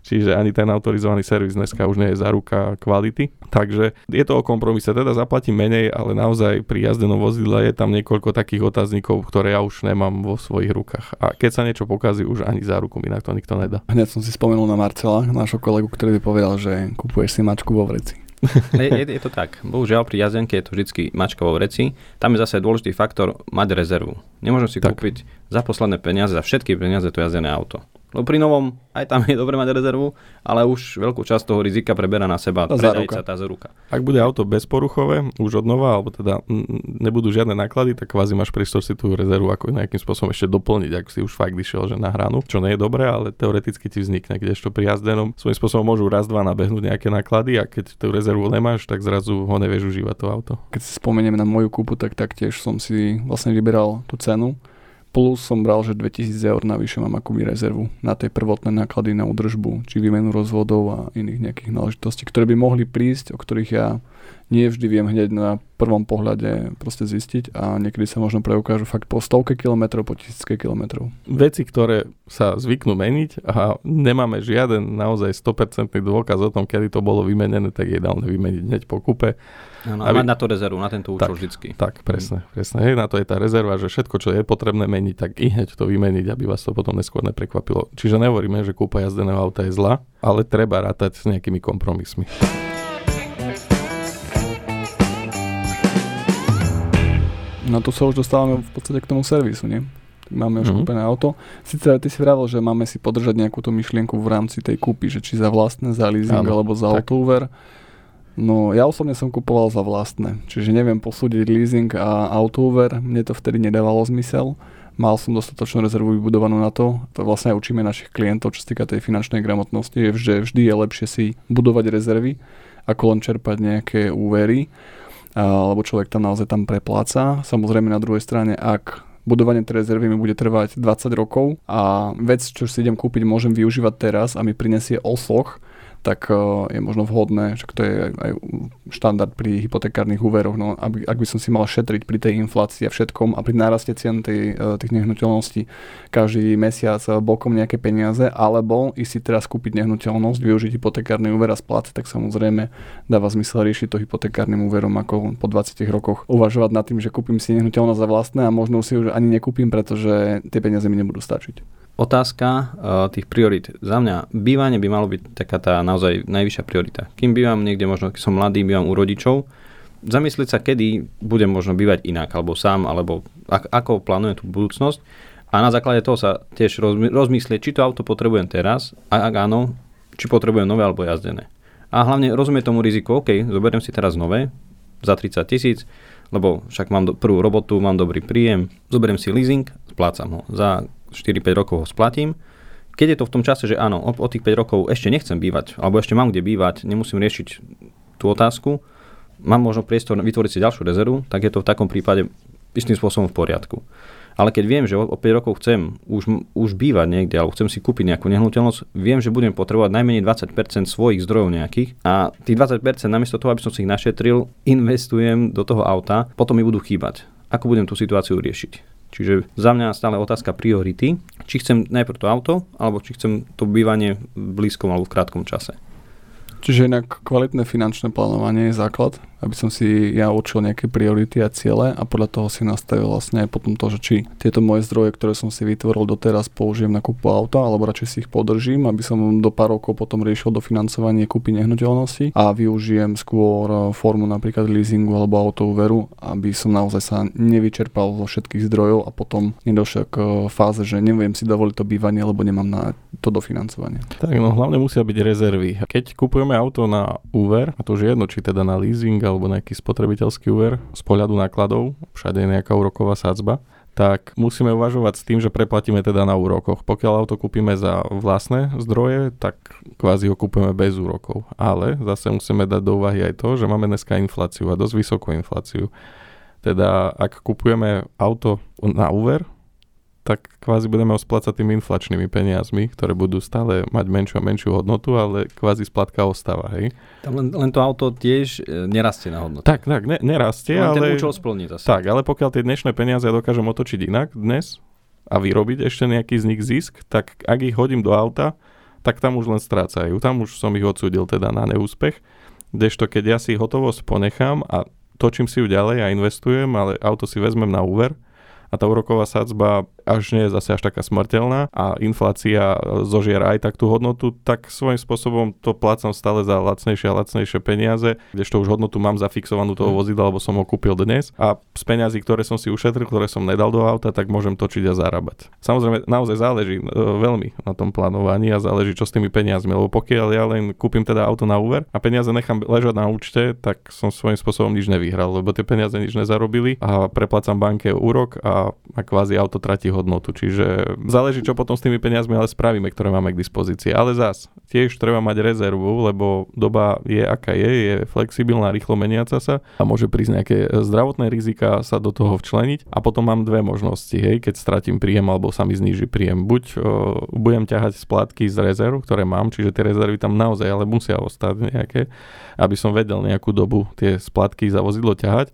A: Čiže ani ten autorizovaný servis dneska už nie je záruka kvality. Takže je to o kompromise, teda zaplatím menej, ale naozaj pri jazdenom vozidle je tam niekoľko takých otáznikov, ktoré ja už nemám vo svojich rukách. A keď sa niečo pokazí, už ani záruku inak to nikto nedá.
D: Hneď som si spomenul na Marcela, nášho kolegu, ktorý by povedal, že kupuješ si mačku vo vreci.
B: Je, je, to tak. Bohužiaľ pri jazdenke je to vždy mačka vo vreci. Tam je zase dôležitý faktor mať rezervu. Nemôžem si tak. kúpiť za posledné peniaze, za všetky peniaze to jazdené auto Lebo pri novom aj tam je dobre mať rezervu, ale už veľkú časť toho rizika preberá na seba
D: Tá
B: predajca,
D: záruka.
B: tá záruka.
A: Ak bude auto bezporuchové, už od nova, alebo teda mm, nebudú žiadne náklady, tak kvázi máš priestor si tú rezervu ako nejakým spôsobom ešte doplniť, ak si už fakt vyšiel že na hranu, čo nie je dobré, ale teoreticky ti vznikne, kdežto pri jazdenom svojím spôsobom môžu raz, dva nabehnúť nejaké náklady a keď tú rezervu nemáš, tak zrazu ho nevieš užívať to auto.
D: Keď si spomeniem na moju kúpu, tak taktiež som si vlastne vyberal tú cenu. Plus som bral, že 2000 eur navyše mám akoby rezervu na tie prvotné náklady na údržbu, či výmenu rozvodov a iných nejakých náležitostí, ktoré by mohli prísť, o ktorých ja nie vždy viem hneď na prvom pohľade proste zistiť a niekedy sa možno preukážu fakt po stovke kilometrov, po tisícke kilometrov.
A: Veci, ktoré sa zvyknú meniť a nemáme žiaden naozaj 100% dôkaz o tom, kedy to bolo vymenené, tak je ideálne vymeniť hneď po kúpe.
B: Áno, a
A: Aby-
B: mať na to rezervu, na tento účel
A: Tak.
B: vždycky.
A: Tak, presne, presne. Hej, na to je tá rezerva, že všetko, čo je potrebné meniť, tak i hneď to vymeniť, aby vás to potom neskôr neprekvapilo. Čiže nehovoríme, že kúpa jazdeného auta je zlá, ale treba rátať s nejakými kompromismi.
D: No tu sa už dostávame v podstate k tomu servisu, nie? Máme už
A: Mhm.
D: kúpené auto. Sice ty si vravel, že máme si podržať nejakú tú myšlienku v rámci tej kúpy, že či za vlastné, za leasing
A: Áno,
D: alebo za
A: tak.
D: autoúver. No ja osobne som kupoval za vlastné, čiže neviem posúdiť leasing a autoúver, mne to vtedy nedávalo zmysel. Mal som dostatočnú rezervu vybudovanú na to. To vlastne aj učíme našich klientov, čo sa týka tej finančnej gramotnosti, že vždy je lepšie si budovať rezervy, ako len čerpať nejaké úvery lebo človek tam naozaj tam prepláca. Samozrejme na druhej strane, ak budovanie tej rezervy mi bude trvať 20 rokov a vec, čo si idem kúpiť, môžem využívať teraz a mi prinesie osoch, tak eh, je možno vhodné, však to je aj- štandard pri hypotekárnych úveroch, no, aby, ak by som si mal šetriť pri tej inflácii a všetkom a pri náraste cien tej, eh, tých nehnuteľností každý mesiac eh, bokom nejaké peniaze, alebo i si teraz kúpiť nehnuteľnosť, využiť hypotekárny úver a splácať, tak samozrejme dáva zmysel riešiť to hypotekárnym úverom ako po 20 rokoch uvažovať nad tým, že kúpim si nehnuteľnosť za vlastné a možno si už ani nekúpim, pretože tie peniaze mi nebudú stačiť.
B: Otázka uh, tých priorit. Za mňa bývanie by malo byť taká tá naozaj najvyššia priorita. Kým bývam niekde, možno keď som mladý, bývam u rodičov, zamyslieť sa, kedy budem možno bývať inak, alebo sám, alebo ak, ako plánujem tú budúcnosť. A na základe toho sa tiež rozmy- rozmyslieť, či to auto potrebujem teraz, a ak áno, či potrebujem nové alebo jazdené. A hlavne rozumieť tomu riziku, OK, zoberiem si teraz nové za 30 tisíc, lebo však mám do, prvú robotu, mám dobrý príjem, zoberiem si leasing, splácam ho. Za 4-5 rokov ho splatím. Keď je to v tom čase, že áno, o, o tých 5 rokov ešte nechcem bývať, alebo ešte mám kde bývať, nemusím riešiť tú otázku, mám možno priestor vytvoriť si ďalšiu rezervu, tak je to v takom prípade istým spôsobom v poriadku. Ale keď viem, že o, o 5 rokov chcem už, už bývať niekde, alebo chcem si kúpiť nejakú nehnuteľnosť, viem, že budem potrebovať najmenej 20% svojich zdrojov nejakých a tých 20% namiesto toho, aby som si ich našetril, investujem do toho auta, potom mi budú chýbať. Ako budem tú situáciu riešiť? Čiže za mňa stále otázka priority, či chcem najprv to auto, alebo či chcem to bývanie v blízkom alebo v krátkom čase.
D: Čiže inak kvalitné finančné plánovanie je základ, aby som si ja určil nejaké priority a ciele a podľa toho si nastavil vlastne aj potom to, že či tieto moje zdroje, ktoré som si vytvoril doteraz, použijem na kúpu auta, alebo radšej si ich podržím, aby som do pár rokov potom riešil dofinancovanie kúpy nehnuteľnosti a využijem skôr e, formu napríklad leasingu alebo autoúveru, aby som naozaj sa nevyčerpal zo všetkých zdrojov a potom nedošiel k e, fáze, že neviem si dovoliť to bývanie, lebo nemám na to dofinancovanie.
A: Tak no hlavne musia byť rezervy. Keď kupujeme auto na úver, a to už je jedno, či teda na leasing alebo nejaký spotrebiteľský úver, z pohľadu nákladov, všade je nejaká úroková sadzba, tak musíme uvažovať s tým, že preplatíme teda na úrokoch. Pokiaľ auto kúpime za vlastné zdroje, tak kvázi ho kúpime bez úrokov. Ale zase musíme dať do úvahy aj to, že máme dneska infláciu a dosť vysokú infláciu. Teda ak kupujeme auto na úver, tak kvázi budeme ho splácať tými inflačnými peniazmi, ktoré budú stále mať menšiu a menšiu hodnotu, ale kvázi splatka ostáva, hej.
B: Tam len, len to auto tiež e, nerastie na hodnotu.
A: Tak, tak, ne, nerastie,
B: len ten
A: ale...
B: účel splní zase.
A: Tak, ale pokiaľ tie dnešné peniaze ja dokážem otočiť inak dnes a vyrobiť ešte nejaký z nich zisk, tak ak ich hodím do auta, tak tam už len strácajú. Tam už som ich odsúdil teda na neúspech. Kdežto keď ja si hotovosť ponechám a točím si ju ďalej a investujem, ale auto si vezmem na úver a tá úroková sadzba až nie je zase až taká smrteľná a inflácia zožiera aj tak tú hodnotu, tak svojím spôsobom to plácam stále za lacnejšie a lacnejšie peniaze, kdežto už hodnotu mám zafixovanú toho mhm. vozidla, lebo som ho kúpil dnes a z peňazí, ktoré som si ušetril, ktoré som nedal do auta, tak môžem točiť a zarábať. Samozrejme, naozaj záleží e, veľmi na tom plánovaní a záleží, čo s tými peniazmi, lebo pokiaľ ja len kúpim teda auto na úver a peniaze nechám ležať na účte, tak som svojím spôsobom nič nevyhral, lebo tie peniaze nič nezarobili a preplácam banke úrok a, a kvázi auto tratí hodnotu. Čiže záleží, čo potom s tými peniazmi ale spravíme, ktoré máme k dispozícii. Ale zás, tiež treba mať rezervu, lebo doba je aká je, je flexibilná, rýchlo meniaca sa a môže prísť nejaké zdravotné rizika sa do toho včleniť. A potom mám dve možnosti, hej, keď stratím príjem alebo sa mi zníži príjem. Buď o, budem ťahať splátky z rezerv, ktoré mám, čiže tie rezervy tam naozaj ale musia ostať nejaké, aby som vedel nejakú dobu tie splatky za vozidlo ťahať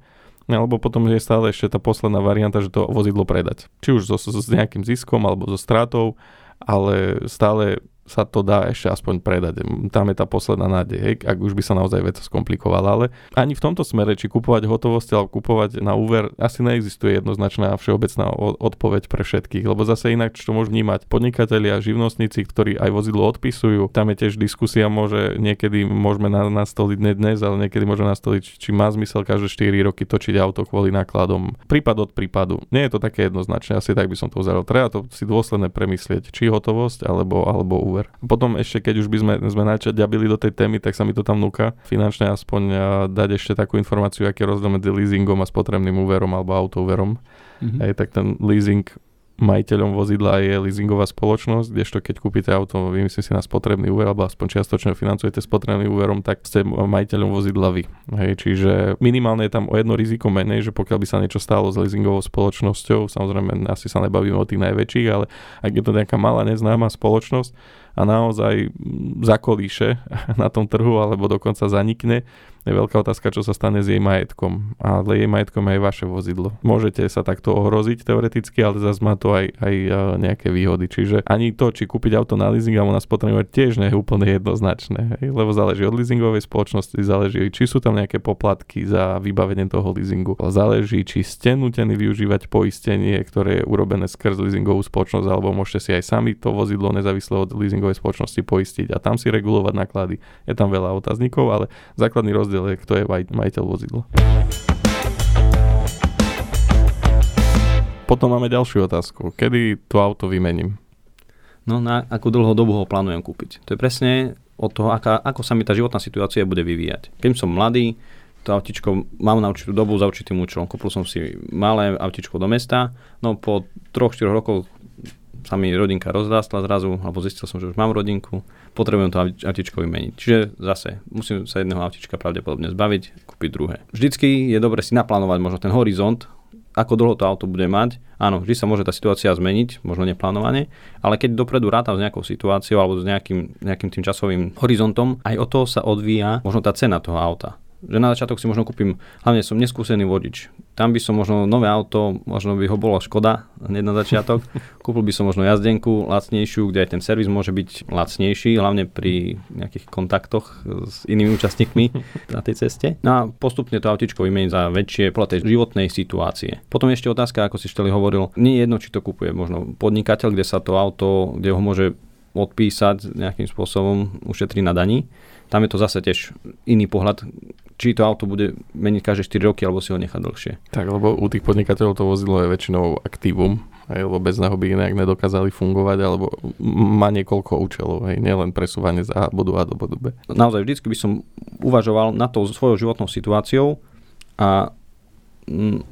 A: alebo potom je stále ešte tá posledná varianta, že to vozidlo predať. Či už so, so, s nejakým ziskom alebo so stratou, ale stále sa to dá ešte aspoň predať. Tam je tá posledná nádej, hej, ak už by sa naozaj vec skomplikovala. Ale ani v tomto smere, či kupovať hotovosť alebo kupovať na úver, asi neexistuje jednoznačná všeobecná odpoveď pre všetkých, lebo zase inak, čo môžu vnímať podnikatelia, živnostníci, ktorí aj vozidlo odpisujú, tam je tiež diskusia, môže niekedy môžeme na, nastoliť ne dnes, ale niekedy môže nastoliť, či má zmysel každé 4 roky točiť auto kvôli nákladom. Prípad od prípadu. Nie je to také jednoznačné, asi tak by som to uzavrel. Treba to si dôsledne premyslieť, či hotovosť alebo, alebo úver úver. Potom ešte, keď už by sme, sme načaďabili do tej témy, tak sa mi to tam núka finančne aspoň dať ešte takú informáciu, aký je rozdiel medzi leasingom a spotrebným úverom alebo autoverom. Mm-hmm. Aj tak ten leasing majiteľom vozidla je leasingová spoločnosť, kdežto keď kúpite auto, vymyslíte si na spotrebný úver, alebo aspoň čiastočne financujete spotrebným úverom, tak ste majiteľom vozidla vy. Hej, čiže minimálne je tam o jedno riziko menej, že pokiaľ by sa niečo stalo s leasingovou spoločnosťou, samozrejme asi sa nebavíme o tých najväčších, ale ak je to nejaká malá neznáma spoločnosť a naozaj zakolíše na tom trhu alebo dokonca zanikne, je veľká otázka, čo sa stane s jej majetkom. Ale jej majetkom je aj vaše vozidlo. Môžete sa takto ohroziť teoreticky, ale zase má to aj, aj e, nejaké výhody. Čiže ani to, či kúpiť auto na leasing alebo na spotrebné, tiež nie je úplne jednoznačné. Hej? Lebo záleží od leasingovej spoločnosti, záleží, či sú tam nejaké poplatky za vybavenie toho leasingu. Záleží, či ste nutení využívať poistenie, ktoré je urobené skrz leasingovú spoločnosť, alebo môžete si aj sami to vozidlo nezávisle od leasingovej spoločnosti poistiť a tam si regulovať náklady. Je tam veľa otáznikov, ale základný rozdiel rozdiel je, kto je majiteľ vozidla. Potom máme ďalšiu otázku. Kedy to auto vymením?
B: No na akú dlhú dobu ho plánujem kúpiť. To je presne od toho, aká, ako sa mi tá životná situácia bude vyvíjať. Keď som mladý, to autičko mám na určitú dobu za určitým účelom. Kúpil som si malé autičko do mesta, no po 3-4 rokoch sa mi rodinka rozrástla zrazu, alebo zistil som, že už mám rodinku, potrebujem to autičko vymeniť. Čiže zase musím sa jedného autička pravdepodobne zbaviť, kúpiť druhé. Vždycky je dobre si naplánovať možno ten horizont, ako dlho to auto bude mať. Áno, vždy sa môže tá situácia zmeniť, možno neplánovane, ale keď dopredu rátam s nejakou situáciou alebo s nejakým, nejakým tým časovým horizontom, aj od toho sa odvíja možno tá cena toho auta že na začiatok si možno kúpim, hlavne som neskúsený vodič. Tam by som možno nové auto, možno by ho bolo škoda hneď na začiatok. Kúpil by som možno jazdenku lacnejšiu, kde aj ten servis môže byť lacnejší, hlavne pri nejakých kontaktoch s inými účastníkmi na tej ceste. No a postupne to autičko vymeniť za väčšie podľa tej životnej situácie. Potom ešte otázka, ako si Šteli hovoril, nie je jedno, či to kupuje možno podnikateľ, kde sa to auto, kde ho môže odpísať nejakým spôsobom, ušetrí na daní. Tam je to zase tiež iný pohľad, či to auto bude meniť každé 4 roky, alebo si ho nechať dlhšie.
A: Tak, lebo u tých podnikateľov to vozidlo je väčšinou aktívum, aj, lebo bez neho by inak nedokázali fungovať, alebo má niekoľko účelov, hej, nielen presúvanie z A bodu A do bodu B.
B: Naozaj vždycky by som uvažoval na to svojou životnou situáciou a,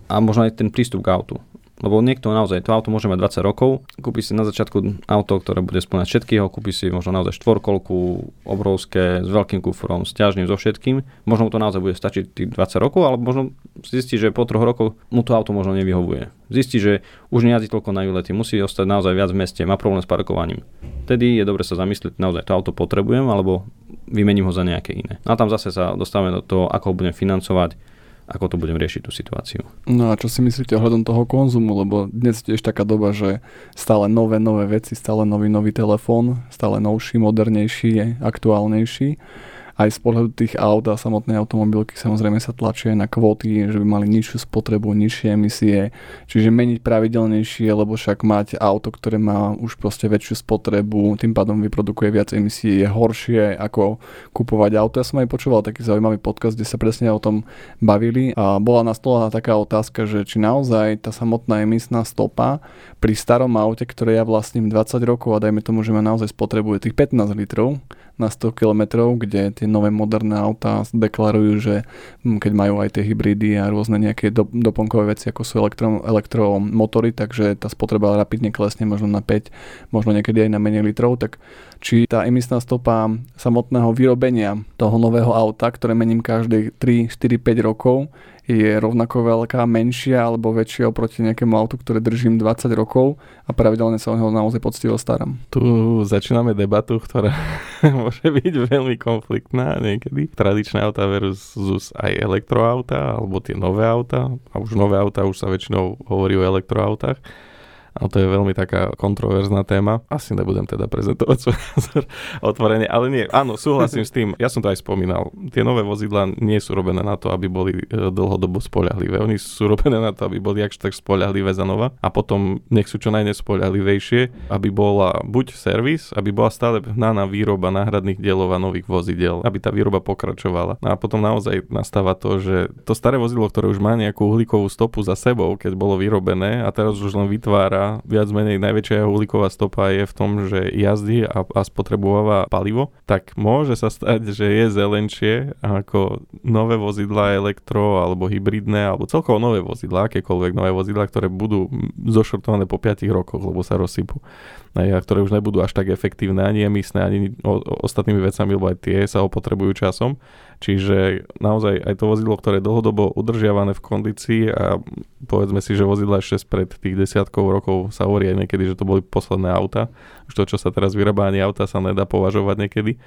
B: a možno aj ten prístup k autu. Lebo niekto naozaj, to auto môže mať 20 rokov, kúpi si na začiatku auto, ktoré bude splňať všetkého, kúpi si možno naozaj štvorkolku, obrovské, s veľkým kufrom, s ťažným, so všetkým. Možno mu to naozaj bude stačiť tých 20 rokov, alebo možno zistí, že po troch rokoch mu to auto možno nevyhovuje. Zistí, že už nejazdí toľko na výlety, musí ostať naozaj viac v meste, má problém s parkovaním. Vtedy je dobre sa zamyslieť, naozaj to auto potrebujem, alebo vymením ho za nejaké iné. A tam zase sa dostávame do toho, ako ho budem financovať, ako to budem riešiť tú situáciu.
D: No a čo si myslíte ohľadom toho konzumu, lebo dnes je tiež taká doba, že stále nové, nové veci, stále nový, nový telefón, stále novší, modernejší, aktuálnejší aj z pohľadu tých aut a samotnej automobilky samozrejme sa tlačia na kvóty, že by mali nižšiu spotrebu, nižšie emisie, čiže meniť pravidelnejšie, lebo však mať auto, ktoré má už proste väčšiu spotrebu, tým pádom vyprodukuje viac emisí, je horšie ako kupovať auto. Ja som aj počúval taký zaujímavý podcast, kde sa presne o tom bavili a bola nastolená taká otázka, že či naozaj tá samotná emisná stopa pri starom aute, ktoré ja vlastním 20 rokov a dajme tomu, že ma naozaj spotrebuje tých 15 litrov, na 100 km, kde tie nové moderné autá deklarujú, že keď majú aj tie hybridy a rôzne nejaké do, doplnkové veci, ako sú elektro, elektromotory, takže tá spotreba rapidne klesne možno na 5, možno niekedy aj na menej litrov, tak či tá emisná stopa samotného vyrobenia toho nového auta, ktoré mením každých 3, 4, 5 rokov, je rovnako veľká, menšia alebo väčšia oproti nejakému autu, ktoré držím 20 rokov a pravidelne sa o neho naozaj poctivo starám.
A: Tu začíname debatu, ktorá môže byť veľmi konfliktná niekedy. Tradičné auta versus aj elektroauta alebo tie nové auta. A už nové auta už sa väčšinou hovorí o elektroautách a to je veľmi taká kontroverzná téma. Asi nebudem teda prezentovať svoj názor otvorene, ale nie, áno, súhlasím s tým, ja som to aj spomínal, tie nové vozidla nie sú robené na to, aby boli e, dlhodobo spoľahlivé, oni sú robené na to, aby boli akž tak spoľahlivé za nova a potom nech sú čo najnespoľahlivejšie, aby bola buď servis, aby bola stále hnaná výroba náhradných dielov a nových vozidel, aby tá výroba pokračovala. No a potom naozaj nastáva to, že to staré vozidlo, ktoré už má nejakú uhlíkovú stopu za sebou, keď bolo vyrobené a teraz už len vytvára viac menej najväčšia uhlíková stopa je v tom, že jazdí a, a spotrebováva palivo, tak môže sa stať, že je zelenšie ako nové vozidla elektro alebo hybridné alebo celkovo nové vozidla, akékoľvek nové vozidla, ktoré budú zošortované po 5 rokoch, lebo sa rozsypú a ktoré už nebudú až tak efektívne ani emisné, ani o, o, ostatnými vecami, lebo aj tie sa opotrebujú časom. Čiže naozaj aj to vozidlo, ktoré je dlhodobo udržiavané v kondícii a povedzme si, že vozidla ešte spred tých desiatkov rokov sa hovorí aj niekedy, že to boli posledné auta, už to, čo sa teraz vyrába ani auta, sa nedá považovať niekedy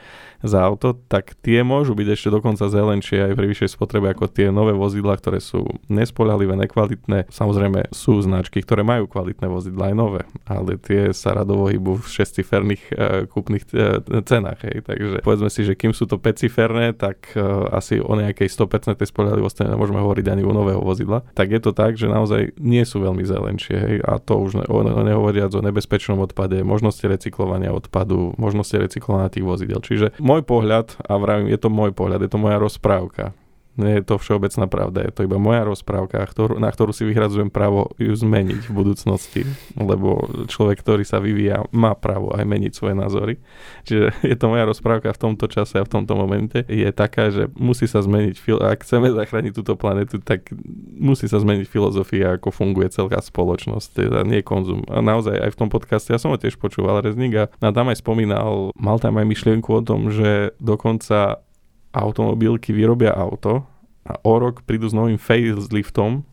A: za auto, tak tie môžu byť ešte dokonca zelenšie aj pri vyššej spotrebe ako tie nové vozidla, ktoré sú nespolahlivé, nekvalitné. Samozrejme sú značky, ktoré majú kvalitné vozidla aj nové, ale tie sa radovo hýbu v šestiferných uh, kúpnych uh, cenách. Hej. Takže povedzme si, že kým sú to 5 tak uh, asi o nejakej 100% spolahlivosti nemôžeme hovoriť ani u nového vozidla. Tak je to tak, že naozaj nie sú veľmi zelenšie. Hej. A to už ne, o, nehovoriac o nebezpečnom odpade, možnosti recyklovania odpadu, možnosti recyklovania tých vozidel. Čiže môj pohľad, a vravím, je to môj pohľad, je to moja rozprávka, nie je to všeobecná pravda, je to iba moja rozprávka, ktorú, na ktorú si vyhradzujem právo ju zmeniť v budúcnosti, lebo človek, ktorý sa vyvíja, má právo aj meniť svoje názory. Čiže je to moja rozprávka v tomto čase a v tomto momente je taká, že musí sa zmeniť, ak chceme zachrániť túto planetu, tak musí sa zmeniť filozofia, ako funguje celá spoločnosť, teda nie konzum. A naozaj aj v tom podcaste, ja som ho tiež počúval, Reznik a tam aj spomínal, mal tam aj myšlienku o tom, že dokonca automobilky vyrobia auto a o rok prídu s novým faceliftom,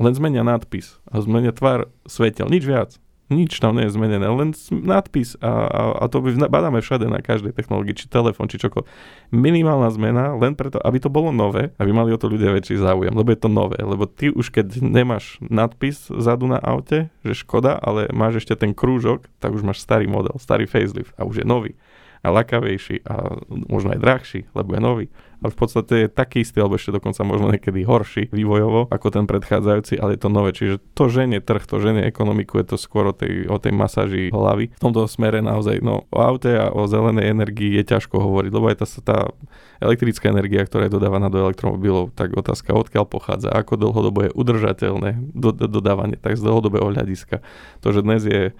A: len zmenia nadpis a zmenia tvar svetel, nič viac. Nič tam nie je zmenené, len nadpis a, a, a to badáme všade na každej technológii, či telefón, či čokoľvek. Minimálna zmena, len preto, aby to bolo nové, aby mali o to ľudia väčší záujem, lebo je to nové, lebo ty už keď nemáš nadpis zadu na aute, že škoda, ale máš ešte ten krúžok, tak už máš starý model, starý facelift a už je nový a lakavejší a možno aj drahší, lebo je nový. Ale v podstate je taký istý, alebo ešte dokonca možno niekedy horší vývojovo ako ten predchádzajúci, ale je to nové. Čiže to ženie trh, to ženie ekonomiku, je to skôr o tej, o tej masáži hlavy. V tomto smere naozaj, no o aute a o zelenej energii je ťažko hovoriť, lebo aj tá, tá elektrická energia, ktorá je dodávaná do elektromobilov, tak otázka, odkiaľ pochádza, ako dlhodobo je udržateľné do, do, dodávanie, tak z dlhodobého hľadiska. To, že dnes je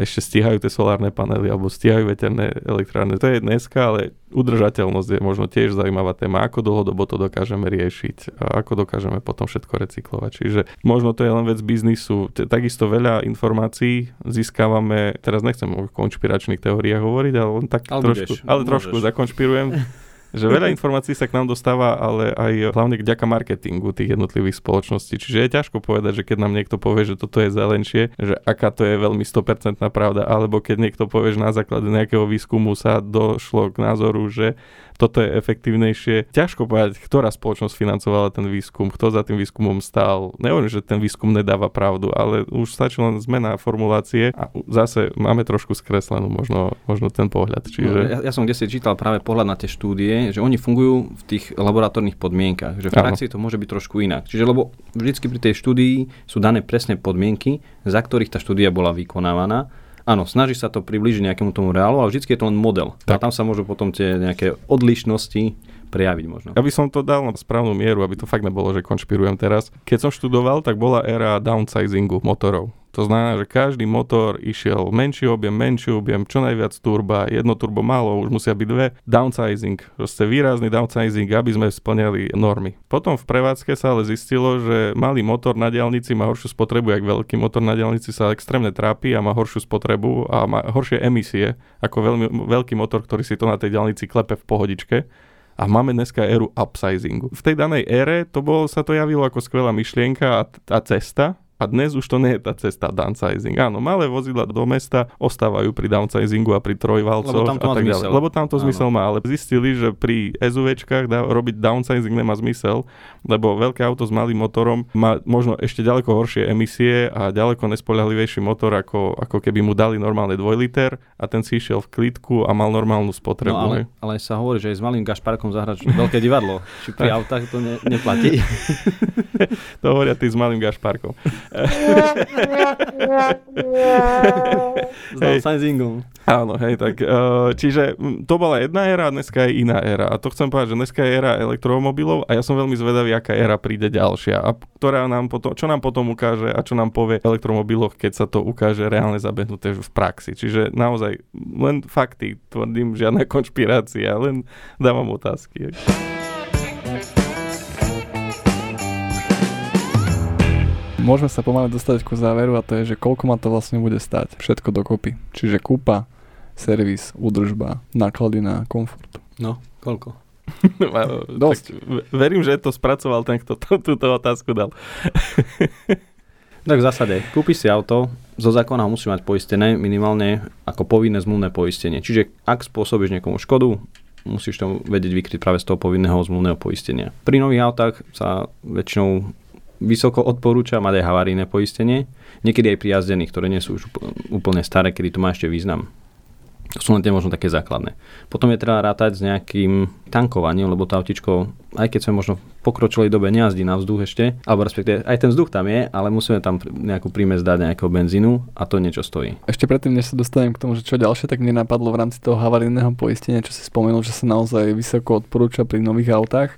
A: ešte stíhajú tie solárne panely alebo stíhajú veterné elektrárne. To je dneska, ale udržateľnosť je možno tiež zaujímavá téma, ako dlhodobo to dokážeme riešiť a ako dokážeme potom všetko recyklovať. Čiže možno to je len vec biznisu. Takisto veľa informácií získavame, teraz nechcem o konšpiračných teóriách hovoriť, ale len tak ale trošku, budeš, ale trošku zakonšpirujem. že veľa informácií sa k nám dostáva, ale aj hlavne vďaka marketingu tých jednotlivých spoločností. Čiže je ťažko povedať, že keď nám niekto povie, že toto je zelenšie, že aká to je veľmi 100% pravda, alebo keď niekto povie, že na základe nejakého výskumu sa došlo k názoru, že toto je efektívnejšie. Ťažko povedať, ktorá spoločnosť financovala ten výskum, kto za tým výskumom stál. Nehovorím, že ten výskum nedáva pravdu, ale už stačí len zmena formulácie a zase máme trošku skreslenú možno, možno ten pohľad. Čiže...
B: No, ja, ja som kde si čítal práve pohľad na tie štúdie, je, že oni fungujú v tých laboratórnych podmienkach, že v praxi to môže byť trošku inak. Čiže lebo vždycky pri tej štúdii sú dané presné podmienky, za ktorých tá štúdia bola vykonávaná. Áno, snaží sa to približiť nejakému tomu reálu, ale vždy je to len model. A
A: Tak.
B: tam sa môžu potom tie nejaké odlišnosti prejaviť možno.
A: Aby som to dal na správnu mieru, aby to fakt nebolo, že konšpirujem teraz. Keď som študoval, tak bola éra downsizingu motorov. To znamená, že každý motor išiel menší objem, menší objem, čo najviac turba, jedno turbo málo, už musia byť dve. Downsizing, proste výrazný downsizing, aby sme splňali normy. Potom v prevádzke sa ale zistilo, že malý motor na diálnici má horšiu spotrebu, jak veľký motor na diálnici sa extrémne trápi a má horšiu spotrebu a má horšie emisie ako veľmi, veľký motor, ktorý si to na tej diálnici klepe v pohodičke a máme dneska éru upsizingu. V tej danej ére to bolo, sa to javilo ako skvelá myšlienka a, a cesta, a dnes už to nie je tá cesta downsizing. Áno, malé vozidla do mesta ostávajú pri downsizingu a pri trojvalcoch
B: Lebo tam to
A: a tak ďalej.
B: zmysel.
A: Lebo tam to
B: Áno.
A: zmysel má, ale zistili, že pri SUVčkách dá, robiť downsizing nemá zmysel, lebo veľké auto s malým motorom má možno ešte ďaleko horšie emisie a ďaleko nespoľahlivejší motor, ako, ako keby mu dali normálne 2 liter a ten si išiel v klidku a mal normálnu spotrebu.
B: No, ale, ale sa hovorí, že aj s malým gašparkom zahrať veľké divadlo. Či pri autách to ne, neplatí.
A: To hovoria tí s malým gašparkom.
B: S downsizingom.
A: Áno, hej, tak uh, čiže to bola jedna éra a dneska je iná éra. A to chcem povedať, že dneska je éra elektromobilov a ja som veľmi zvedavý, aká éra príde ďalšia. A ktorá nám potom, čo nám potom ukáže a čo nám povie elektromobiloch, keď sa to ukáže reálne zabehnuté v praxi. Čiže naozaj len fakty, tvrdím, žiadna konšpirácia, len dávam otázky.
D: Môžeme sa pomaly dostať ku záveru a to je, že koľko ma to vlastne bude stať. Všetko dokopy. Čiže kúpa, servis, údržba, náklady na komfort.
B: No, koľko?
D: Dosť.
A: Tak, verím, že to spracoval ten, kto to, túto otázku dal.
B: Tak v zásade, kúpiš si auto, zo zákona musí mať poistené minimálne ako povinné zmluvné poistenie. Čiže ak spôsobíš niekomu škodu, musíš to vedieť vykryť práve z toho povinného zmluvného poistenia. Pri nových autách sa väčšinou vysoko odporúča mať aj havarijné poistenie, niekedy aj pri jazdených, ktoré nie sú už úpl- úplne staré, kedy to má ešte význam. To sú len tie možno také základné. Potom je treba rátať s nejakým tankovaním, lebo to autičko, aj keď sme možno v pokročilej dobe nejazdí na vzduch ešte, alebo respektíve aj ten vzduch tam je, ale musíme tam nejakú prímes dať nejakého benzínu a to niečo stojí.
D: Ešte predtým, než sa dostanem k tomu, že čo ďalšie, tak mne napadlo v rámci toho havarijného poistenia, čo si spomenul, že sa naozaj vysoko odporúča pri nových autách.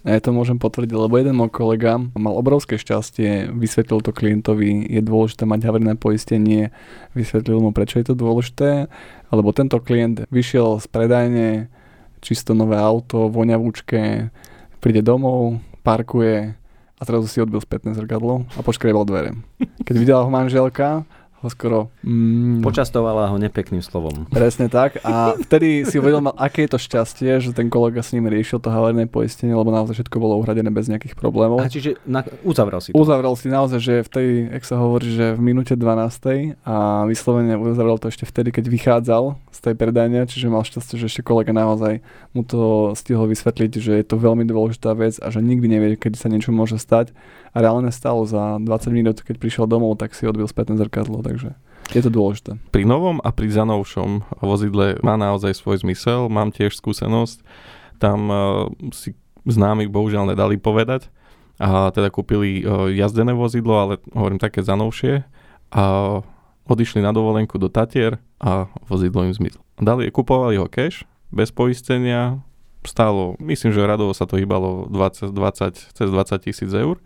D: A ja to môžem potvrdiť, lebo jeden môj kolega mal obrovské šťastie, vysvetlil to klientovi, je dôležité mať havarijné poistenie, vysvetlil mu, prečo je to dôležité, lebo tento klient vyšiel z predajne, čisto nové auto, voňavúčke, príde domov, parkuje a zrazu si odbil spätné zrkadlo a poškriebal dvere. Keď videla ho manželka, ho skoro... Mm,
B: Počastovala ho nepekným slovom.
D: Presne tak. A vtedy si uvedomil, aké je to šťastie, že ten kolega s ním riešil to havarijné poistenie, lebo naozaj všetko bolo uhradené bez nejakých problémov.
B: A čiže na, uzavrel si to.
D: Uzavrel si naozaj, že v tej, jak sa hovorí, že v minúte 12. a vyslovene uzavrel to ešte vtedy, keď vychádzal z tej predajne, čiže mal šťastie, že ešte kolega naozaj mu to stihol vysvetliť, že je to veľmi dôležitá vec a že nikdy nevie, keď sa niečo môže stať. A reálne stalo za 20 minút, keď prišiel domov, tak si odbil spätné zrkadlo, takže je to dôležité.
A: Pri novom a pri zanovšom vozidle má naozaj svoj zmysel. Mám tiež skúsenosť. Tam uh, si známi bohužiaľ nedali povedať. A teda kúpili uh, jazdené vozidlo, ale hovorím také zanovšie. A odišli na dovolenku do Tatier a vozidlo im zmizlo. Dali, kupovali ho cash, bez poistenia, stálo, myslím, že radovo sa to hýbalo 20, 20, cez 20 tisíc eur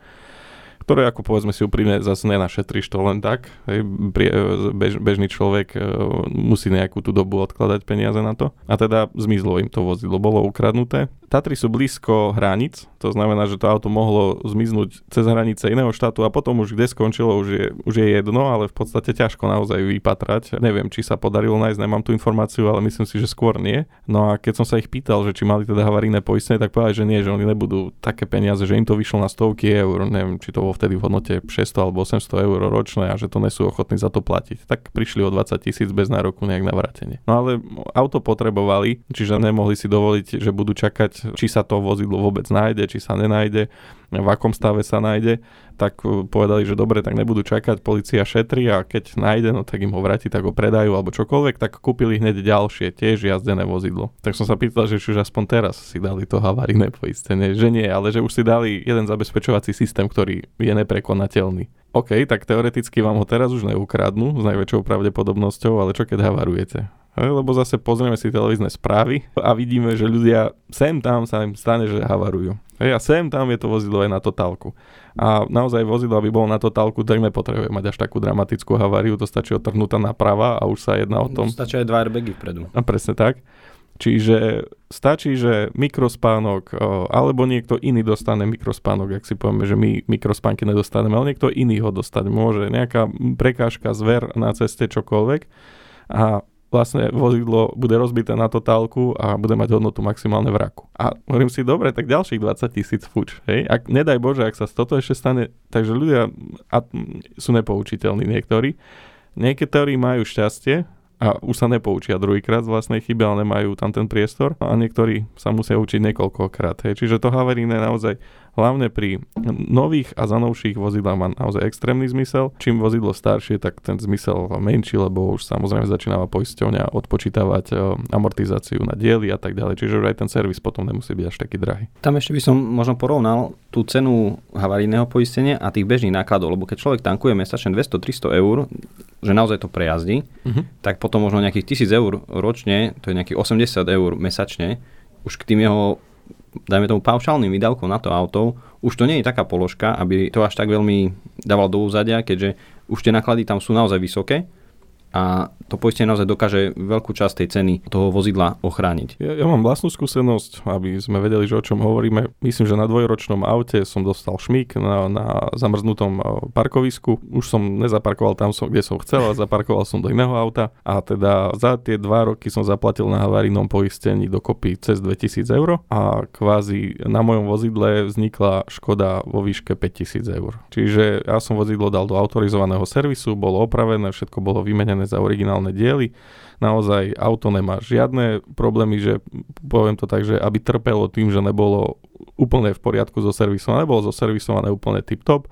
A: ktoré ako povedzme si úprimne zase nenašetríš to len tak. Hej, prie, bež, bežný človek e, musí nejakú tú dobu odkladať peniaze na to. A teda zmizlo im to vozidlo, bolo ukradnuté. Tatry sú blízko hraníc, to znamená, že to auto mohlo zmiznúť cez hranice iného štátu a potom už kde skončilo, už je, už je jedno, ale v podstate ťažko naozaj vypatrať. Neviem, či sa podarilo nájsť, nemám tú informáciu, ale myslím si, že skôr nie. No a keď som sa ich pýtal, že či mali teda havarijné poistenie, tak povedali, že nie, že oni nebudú také peniaze, že im to vyšlo na stovky eur, neviem, či to bolo vtedy v hodnote 600 alebo 800 eur ročné a že to nesú ochotní za to platiť. Tak prišli o 20 tisíc bez nároku nejak na vrátenie. No ale auto potrebovali, čiže nemohli si dovoliť, že budú čakať či sa to vozidlo vôbec nájde, či sa nenájde, v akom stave sa nájde, tak uh, povedali, že dobre, tak nebudú čakať, policia šetri a keď nájde, no tak im ho vráti, tak ho predajú alebo čokoľvek, tak kúpili hneď ďalšie, tiež jazdené vozidlo. Tak som sa pýtal, že či už aspoň teraz si dali to havarijné poistenie, že nie, ale že už si dali jeden zabezpečovací systém, ktorý je neprekonateľný. OK, tak teoreticky vám ho teraz už neukradnú s najväčšou pravdepodobnosťou, ale čo keď havarujete? Lebo zase pozrieme si televízne správy a vidíme, že ľudia sem tam sa im stane, že havarujú. A sem tam je to vozidlo aj na totálku. A naozaj vozidlo, aby bolo na totálku, tak nepotrebuje mať až takú dramatickú haváriu, to stačí otrhnúť naprava a už sa jedná o tom.
B: Stačí aj dva airbagy vpredu.
A: A presne tak. Čiže stačí, že mikrospánok alebo niekto iný dostane mikrospánok, ak si povieme, že my mikrospánky nedostaneme, ale niekto iný ho dostať môže. Nejaká prekážka, zver na ceste, čokoľvek. A vlastne vozidlo bude rozbité na totálku a bude mať hodnotu maximálne v raku. A hovorím si, dobre, tak ďalších 20 tisíc fuč. Hej? Ak, nedaj Bože, ak sa toto ešte stane, takže ľudia a, sú nepoučiteľní niektorí. Niektorí majú šťastie, a už sa nepoučia druhýkrát z vlastnej chyby, ale nemajú tam ten priestor a niektorí sa musia učiť niekoľkokrát. Hej. Čiže to havaríne naozaj hlavne pri nových a zanovších vozidlách má naozaj extrémny zmysel. Čím vozidlo staršie, tak ten zmysel menší, lebo už samozrejme začína poisťovňa odpočítavať e, amortizáciu na diely a tak ďalej. Čiže už aj ten servis potom nemusí byť až taký drahý.
B: Tam ešte by som možno porovnal tú cenu havarijného poistenia a tých bežných nákladov, lebo keď človek tankuje mesačne 200-300 eur, že naozaj to prejazdí, uh-huh. tak potom možno nejakých 1000 eur ročne, to je nejakých 80 eur mesačne, už k tým jeho dajme tomu paušálnym výdavkom na to auto, už to nie je taká položka, aby to až tak veľmi dával do úzadia, keďže už tie náklady tam sú naozaj vysoké a to poistenie naozaj dokáže veľkú časť tej ceny toho vozidla ochrániť.
A: Ja, ja mám vlastnú skúsenosť, aby sme vedeli, že o čom hovoríme. Myslím, že na dvojročnom aute som dostal šmík na, na zamrznutom parkovisku. Už som nezaparkoval tam, som, kde som chcel, ale zaparkoval som do iného auta a teda za tie dva roky som zaplatil na havarijnom poistení dokopy cez 2000 eur a kvázi na mojom vozidle vznikla škoda vo výške 5000 eur. Čiže ja som vozidlo dal do autorizovaného servisu, bolo opravené, všetko bolo vymenené za originálne diely. Naozaj auto nemá žiadne problémy, že poviem to tak, že aby trpelo tým, že nebolo úplne v poriadku so servisom, nebolo zoservisované úplne tip-top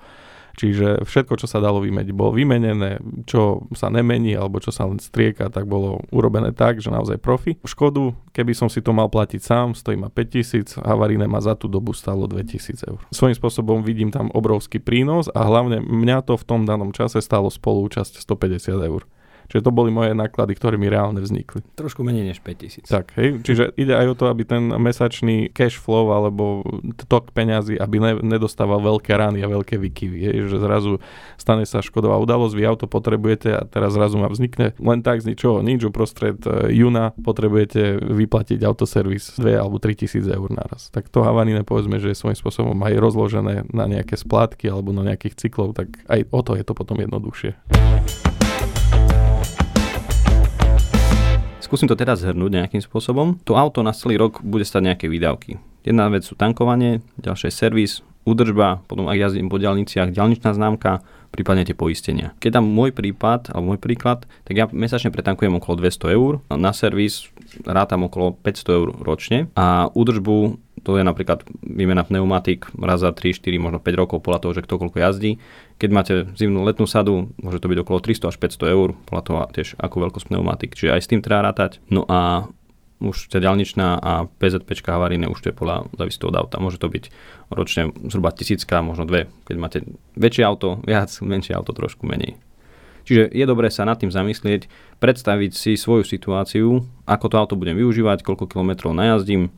A: Čiže všetko, čo sa dalo vymeniť, bolo vymenené, čo sa nemení alebo čo sa len strieka, tak bolo urobené tak, že naozaj profi. Škodu, keby som si to mal platiť sám, stojí ma 5000, havaríne ma za tú dobu stalo 2000 eur. Svojím spôsobom vidím tam obrovský prínos a hlavne mňa to v tom danom čase stalo spolúčasť 150 eur. Čiže to boli moje náklady, ktoré mi reálne vznikli.
B: Trošku menej než 5000.
A: Tak, hej, čiže ide aj o to, aby ten mesačný cash flow alebo tok peňazí, aby ne, nedostával veľké rány a veľké vykyvy. Hej, že zrazu stane sa škodová udalosť, vy auto potrebujete a teraz zrazu vám vznikne len tak z ničoho nič, uprostred uh, júna potrebujete vyplatiť autoservis 2 alebo 3 tisíc eur naraz. Tak to havaríne povedzme, že je svojím spôsobom aj rozložené na nejaké splátky alebo na nejakých cyklov, tak aj o to je to potom jednoduchšie.
B: Skúsim to teraz zhrnúť nejakým spôsobom. To auto na celý rok bude stať nejaké výdavky. Jedna vec sú tankovanie, ďalšie servis, údržba, potom ak jazdím po diálniciach, diálničná známka, prípadne tie poistenia. Keď tam môj prípad, alebo môj príklad, tak ja mesačne pretankujem okolo 200 eur, na servis rátam okolo 500 eur ročne a údržbu to je napríklad výmena pneumatik raz za 3, 4, možno 5 rokov podľa toho, že kto koľko jazdí. Keď máte zimnú letnú sadu, môže to byť okolo 300 až 500 eur, podľa toho tiež akú veľkosť pneumatik. Čiže aj s tým treba rátať. No a už tá ďalničná a PZP havaríne už to je podľa závisí od auta. Môže to byť ročne zhruba tisícka, možno dve. Keď máte väčšie auto, viac, menšie auto trošku menej. Čiže je dobré sa nad tým zamyslieť, predstaviť si svoju situáciu, ako to auto budem využívať, koľko kilometrov najazdím,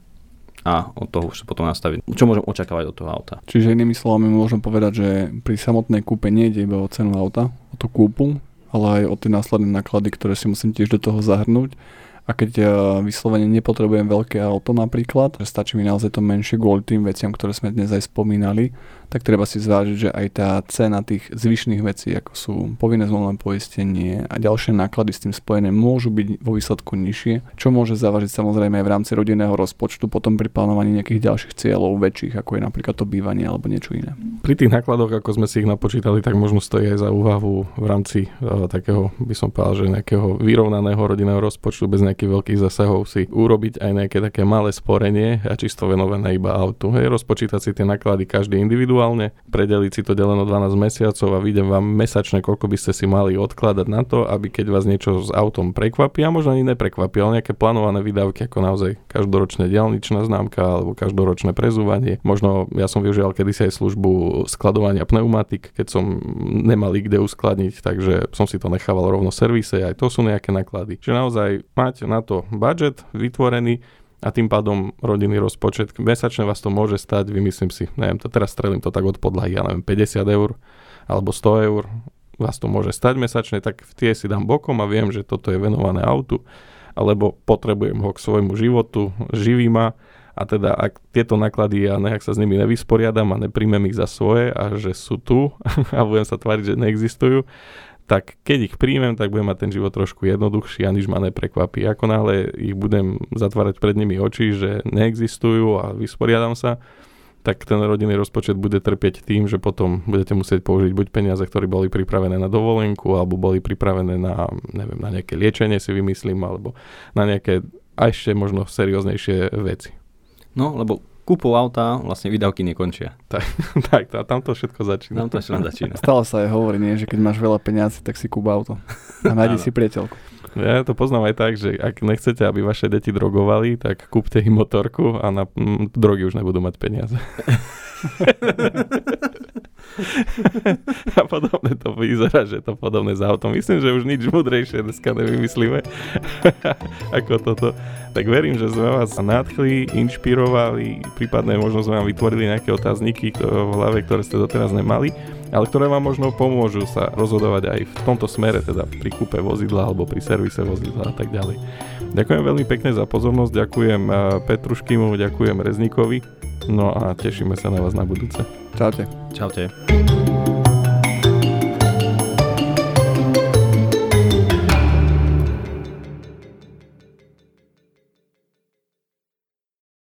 B: a od toho už sa potom nastaviť. Čo môžem očakávať od toho auta?
D: Čiže inými slovami môžem povedať, že pri samotnej kúpe nejde iba o cenu auta, o tú kúpu, ale aj o tie následné náklady, ktoré si musím tiež do toho zahrnúť. A keď vyslovene nepotrebujem veľké auto napríklad, stačí mi naozaj to menšie kvôli tým veciam, ktoré sme dnes aj spomínali, tak treba si zvážiť, že aj tá cena tých zvyšných vecí, ako sú povinné zmluvné poistenie a ďalšie náklady s tým spojené, môžu byť vo výsledku nižšie, čo môže závažiť samozrejme aj v rámci rodinného rozpočtu potom pri plánovaní nejakých ďalších cieľov väčších, ako je napríklad to bývanie alebo niečo iné.
A: Pri tých nákladoch, ako sme si ich napočítali, tak možno stojí aj za úvahu v rámci uh, takého, by som povedal, že nejakého vyrovnaného rodinného rozpočtu bez nejakých veľkých zasahov si urobiť aj nejaké také malé sporenie a čisto venované iba autu. Hej, rozpočítať si tie náklady každý individuálne, predeliť si to deleno 12 mesiacov a vidím vám mesačne, koľko by ste si mali odkladať na to, aby keď vás niečo s autom prekvapí, a možno ani neprekvapí, ale nejaké plánované výdavky, ako naozaj každoročné diálničná známka alebo každoročné prezúvanie. Možno ja som využíval kedysi aj službu skladovania pneumatik, keď som nemali kde uskladniť, takže som si to nechával rovno v servise, aj to sú nejaké náklady. Čiže naozaj mať na to budget vytvorený, a tým pádom rodinný rozpočet, mesačne vás to môže stať, vymyslím si, neviem, to teraz strelím to tak od podlahy, ja neviem, 50 eur alebo 100 eur, vás to môže stať mesačne, tak tie si dám bokom a viem, že toto je venované autu, alebo potrebujem ho k svojmu životu, živí ma. A teda ak tieto náklady ja nejak sa s nimi nevysporiadam a nepríjmem ich za svoje a že sú tu a budem sa tváriť, že neexistujú, tak keď ich príjmem, tak budem mať ten život trošku jednoduchší a nič ma neprekvapí. Ako náhle ich budem zatvárať pred nimi oči, že neexistujú a vysporiadam sa, tak ten rodinný rozpočet bude trpieť tým, že potom budete musieť použiť buď peniaze, ktoré boli pripravené na dovolenku, alebo boli pripravené na, neviem, na nejaké liečenie si vymyslím, alebo na nejaké a ešte možno serióznejšie veci.
B: No, lebo kúpou auta vlastne výdavky nekončia.
A: Tak, tak to, tam to všetko začína.
B: Tam to všetko začína.
D: Stále sa aj hovorí, nie, že keď máš veľa peniazy, tak si kúp auto. A nájdi si priateľku.
A: Ja to poznám aj tak, že ak nechcete, aby vaše deti drogovali, tak kúpte im motorku a na m, drogy už nebudú mať peniaze. a podobne to vyzerá, že to podobné s autom. Myslím, že už nič múdrejšie dneska nevymyslíme ako toto. Tak verím, že sme vás nadchli, inšpirovali, prípadne možno sme vám vytvorili nejaké otázniky v hlave, ktoré ste doteraz nemali, ale ktoré vám možno pomôžu sa rozhodovať aj v tomto smere, teda pri kúpe vozidla alebo pri servise vozidla a tak ďalej. Ďakujem veľmi pekne za pozornosť, ďakujem eh, Petruškimu, ďakujem Reznikovi, no a tešíme sa na vás na budúce.
D: Čaute.
B: Čaute.